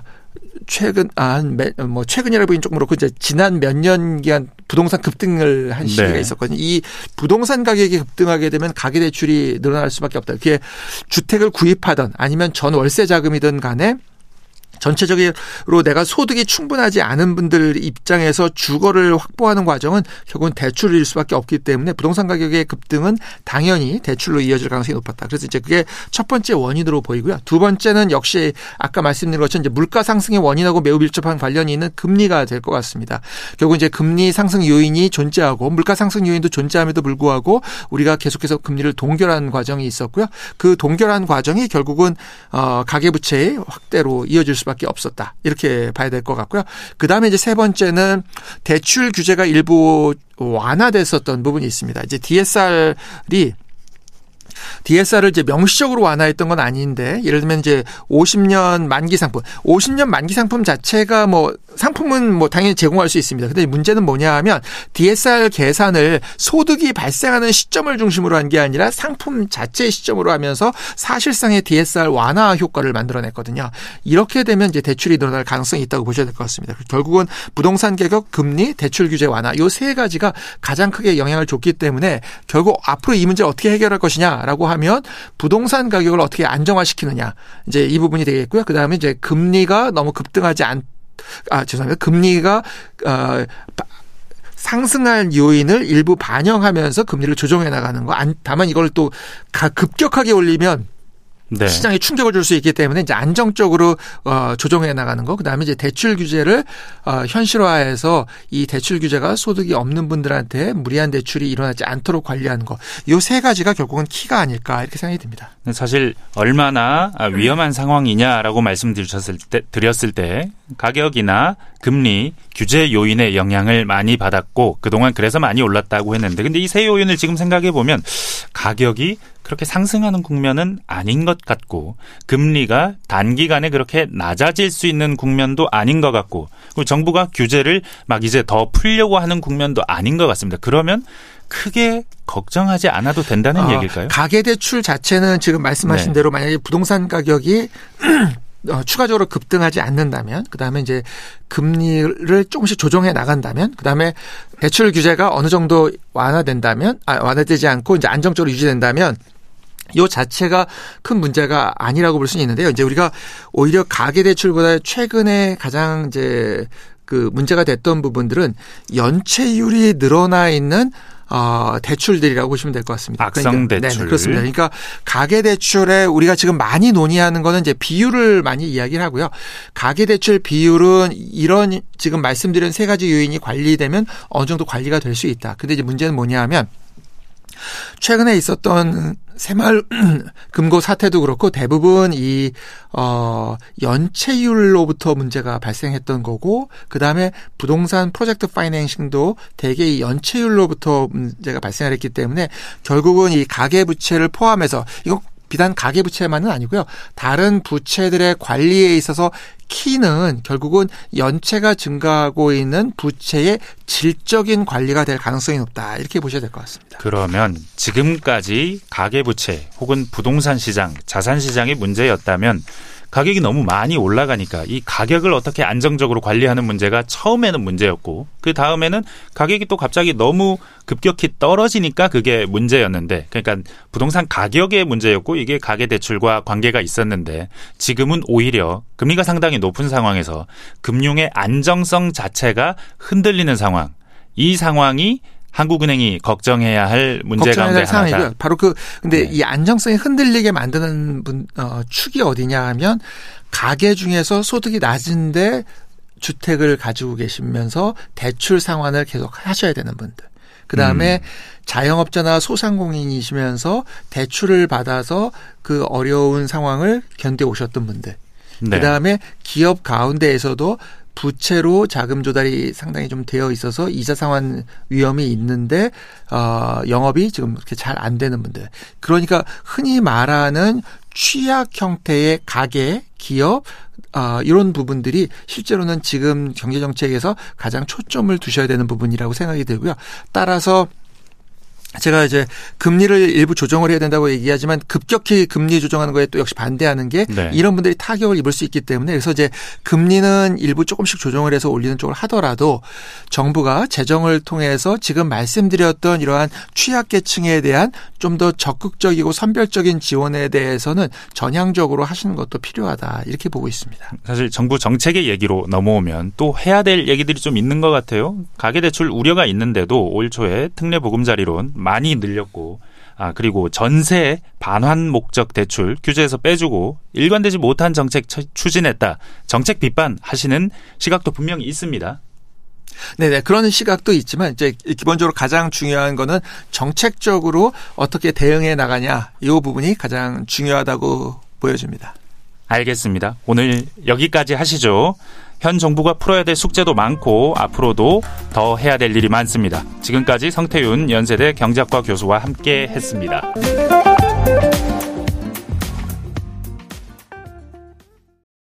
최근 아뭐 최근이라 보긴 조금 그렇고 이제 지난 몇 년 기간 부동산 급등을 한 시기가 네. 있었거든요. 이 부동산 가격이 급등하게 되면 가계 대출이 늘어날 수밖에 없다. 그게 주택을 구입하던 아니면 전 월세 자금이든 간에 전체적으로 내가 소득이 충분하지 않은 분들 입장에서 주거를 확보하는 과정은 결국은 대출일 수밖에 없기 때문에 부동산 가격의 급등은 당연히 대출로 이어질 가능성이 높았다. 그래서 이제 그게 첫 번째 원인으로 보이고요. 두 번째는 역시 아까 말씀드린 것처럼 이제 물가 상승의 원인하고 매우 밀접한 관련이 있는 금리가 될 것 같습니다. 결국 이제 금리 상승 요인이 존재하고 물가 상승 요인도 존재함에도 불구하고 우리가 계속해서 금리를 동결하는 과정이 있었고요. 그 동결한 과정이 결국은 어 가계 부채의 확대로 이어질 수 수밖에 없었다. 이렇게 봐야 될 것 같고요. 그 다음에 이제 세 번째는 대출 규제가 일부 완화됐었던 부분이 있습니다. 이제 DSR이 DSR을 이제 명시적으로 완화했던 건 아닌데 예를 들면 이제 50년 만기 상품, 50년 만기 상품 자체가 뭐 상품은 뭐 당연히 제공할 수 있습니다. 근데 문제는 뭐냐 하면 DSR 계산을 소득이 발생하는 시점을 중심으로 한 게 아니라 상품 자체의 시점으로 하면서 사실상의 DSR 완화 효과를 만들어냈거든요. 이렇게 되면 이제 대출이 늘어날 가능성이 있다고 보셔야 될 것 같습니다. 결국은 부동산 가격, 금리, 대출 규제 완화 요 세 가지가 가장 크게 영향을 줬기 때문에 결국 앞으로 이 문제 어떻게 해결할 것이냐 라고 하면 부동산 가격을 어떻게 안정화시키느냐 이제 이 부분이 되겠고요. 그 다음에 이제 금리가 너무 급등하지 않 아, 죄송합니다. 금리가, 어, 상승할 요인을 일부 반영하면서 금리를 조정해 나가는 거. 다만 이걸 또 급격하게 올리면 네. 시장에 충격을 줄 수 있기 때문에 이제 안정적으로 어 조정해 나가는 거. 그다음에 이제 대출 규제를 어 현실화해서 이 대출 규제가 소득이 없는 분들한테 무리한 대출이 일어나지 않도록 관리하는 거. 요 세 가지가 결국은 키가 아닐까 이렇게 생각이 듭니다. 사실 얼마나 위험한 상황이냐라고 말씀드렸을 때 드렸을 때 가격이나 금리, 규제 요인의 영향을 많이 받았고 그동안 그래서 많이 올랐다고 했는데 근데 이 세 요인을 지금 생각해 보면 가격이 그렇게 상승하는 국면은 아닌 것 같고 금리가 단기간에 그렇게 낮아질 수 있는 국면도 아닌 것 같고 그리고 정부가 규제를 막 이제 더 풀려고 하는 국면도 아닌 것 같습니다. 그러면 크게 걱정하지 않아도 된다는 어, 얘기일까요? 가계 대출 자체는 지금 말씀하신 네. 대로 만약에 부동산 가격이 어, 추가적으로 급등하지 않는다면, 그 다음에 이제 금리를 조금씩 조정해 나간다면, 그 다음에 대출 규제가 어느 정도 완화된다면, 아, 완화되지 않고 이제 안정적으로 유지된다면, 요 자체가 큰 문제가 아니라고 볼 수는 있는데요. 이제 우리가 오히려 가계 대출보다 최근에 가장 이제 그 문제가 됐던 부분들은 연체율이 늘어나 있는 어, 대출들이라고 보시면 될 것 같습니다. 악성 그러니까, 대출. 네, 그렇습니다. 그러니까 가계 대출에 우리가 지금 많이 논의하는 거는 이제 비율을 많이 이야기를 하고요. 가계 대출 비율은 이런 지금 말씀드린 세 가지 요인이 관리되면 어느 정도 관리가 될 수 있다. 근데 이제 문제는 뭐냐 하면 최근에 있었던 새마을 금고 사태도 그렇고 대부분 이, 어, 연체율로부터 문제가 발생했던 거고, 그 다음에 부동산 프로젝트 파이낸싱도 대개 이 연체율로부터 문제가 발생을 했기 때문에 결국은 이 가계부채를 포함해서 이거 비단 가계부채만은 아니고요. 다른 부채들의 관리에 있어서 키는 결국은 연체가 증가하고 있는 부채의 질적인 관리가 될 가능성이 높다. 이렇게 보셔야 될 것 같습니다. 그러면 지금까지 가계부채 혹은 부동산 시장, 자산 시장이 문제였다면 가격이 너무 많이 올라가니까 이 가격을 어떻게 안정적으로 관리하는 문제가 처음에는 문제였고 그 다음에는 가격이 또 갑자기 너무 급격히 떨어지니까 그게 문제였는데 그러니까 부동산 가격의 문제였고 이게 가계 대출과 관계가 있었는데 지금은 오히려 금리가 상당히 높은 상황에서 금융의 안정성 자체가 흔들리는 상황. 이 상황이 한국은행이 걱정해야 할 문제 가운데 하나다. 바로 그 근데 네. 이 안정성이 흔들리게 만드는 분, 어, 축이 어디냐 하면 가계 중에서 소득이 낮은데 주택을 가지고 계시면서 대출 상환을 계속 하셔야 되는 분들. 그 다음에 음. 자영업자나 소상공인이시면서 대출을 받아서 그 어려운 상황을 견뎌 오셨던 분들. 네. 그 다음에 기업 가운데에서도 부채로 자금 조달이 상당히 좀 되어 있어서 이자 상환 위험이 있는데 어 영업이 지금 그렇게 잘 안 되는 분들. 그러니까 흔히 말하는 취약 형태의 가게, 기업 어, 이런 부분들이 실제로는 지금 경제 정책에서 가장 초점을 두셔야 되는 부분이라고 생각이 들고요. 따라서 제가 이제 금리를 일부 조정을 해야 된다고 얘기하지만 급격히 금리 조정하는 거에 또 역시 반대하는 게 네. 이런 분들이 타격을 입을 수 있기 때문에 그래서 이제 금리는 일부 조금씩 조정을 해서 올리는 쪽을 하더라도 정부가 재정을 통해서 지금 말씀드렸던 이러한 취약계층에 대한 좀 더 적극적이고 선별적인 지원에 대해서는 전향적으로 하시는 것도 필요하다 이렇게 보고 있습니다. 사실 정부 정책의 얘기로 넘어오면 또 해야 될 얘기들이 좀 있는 것 같아요. 가계대출 우려가 있는데도 올 초에 특례 보금자리론 많이 늘렸고 아 그리고 전세 반환 목적 대출 규제에서 빼주고 일관되지 못한 정책 추진했다. 정책 비판 하시는 시각도 분명히 있습니다. 네네 그런 시각도 있지만 이제 기본적으로 가장 중요한 거는 정책적으로 어떻게 대응해 나가냐 이 부분이 가장 중요하다고 보여집니다. 알겠습니다. 오늘 여기까지 하시죠. 현 정부가 풀어야 될 숙제도 많고 앞으로도 더 해야 될 일이 많습니다. 지금까지 성태윤 연세대 경제학과 교수와 함께 했습니다.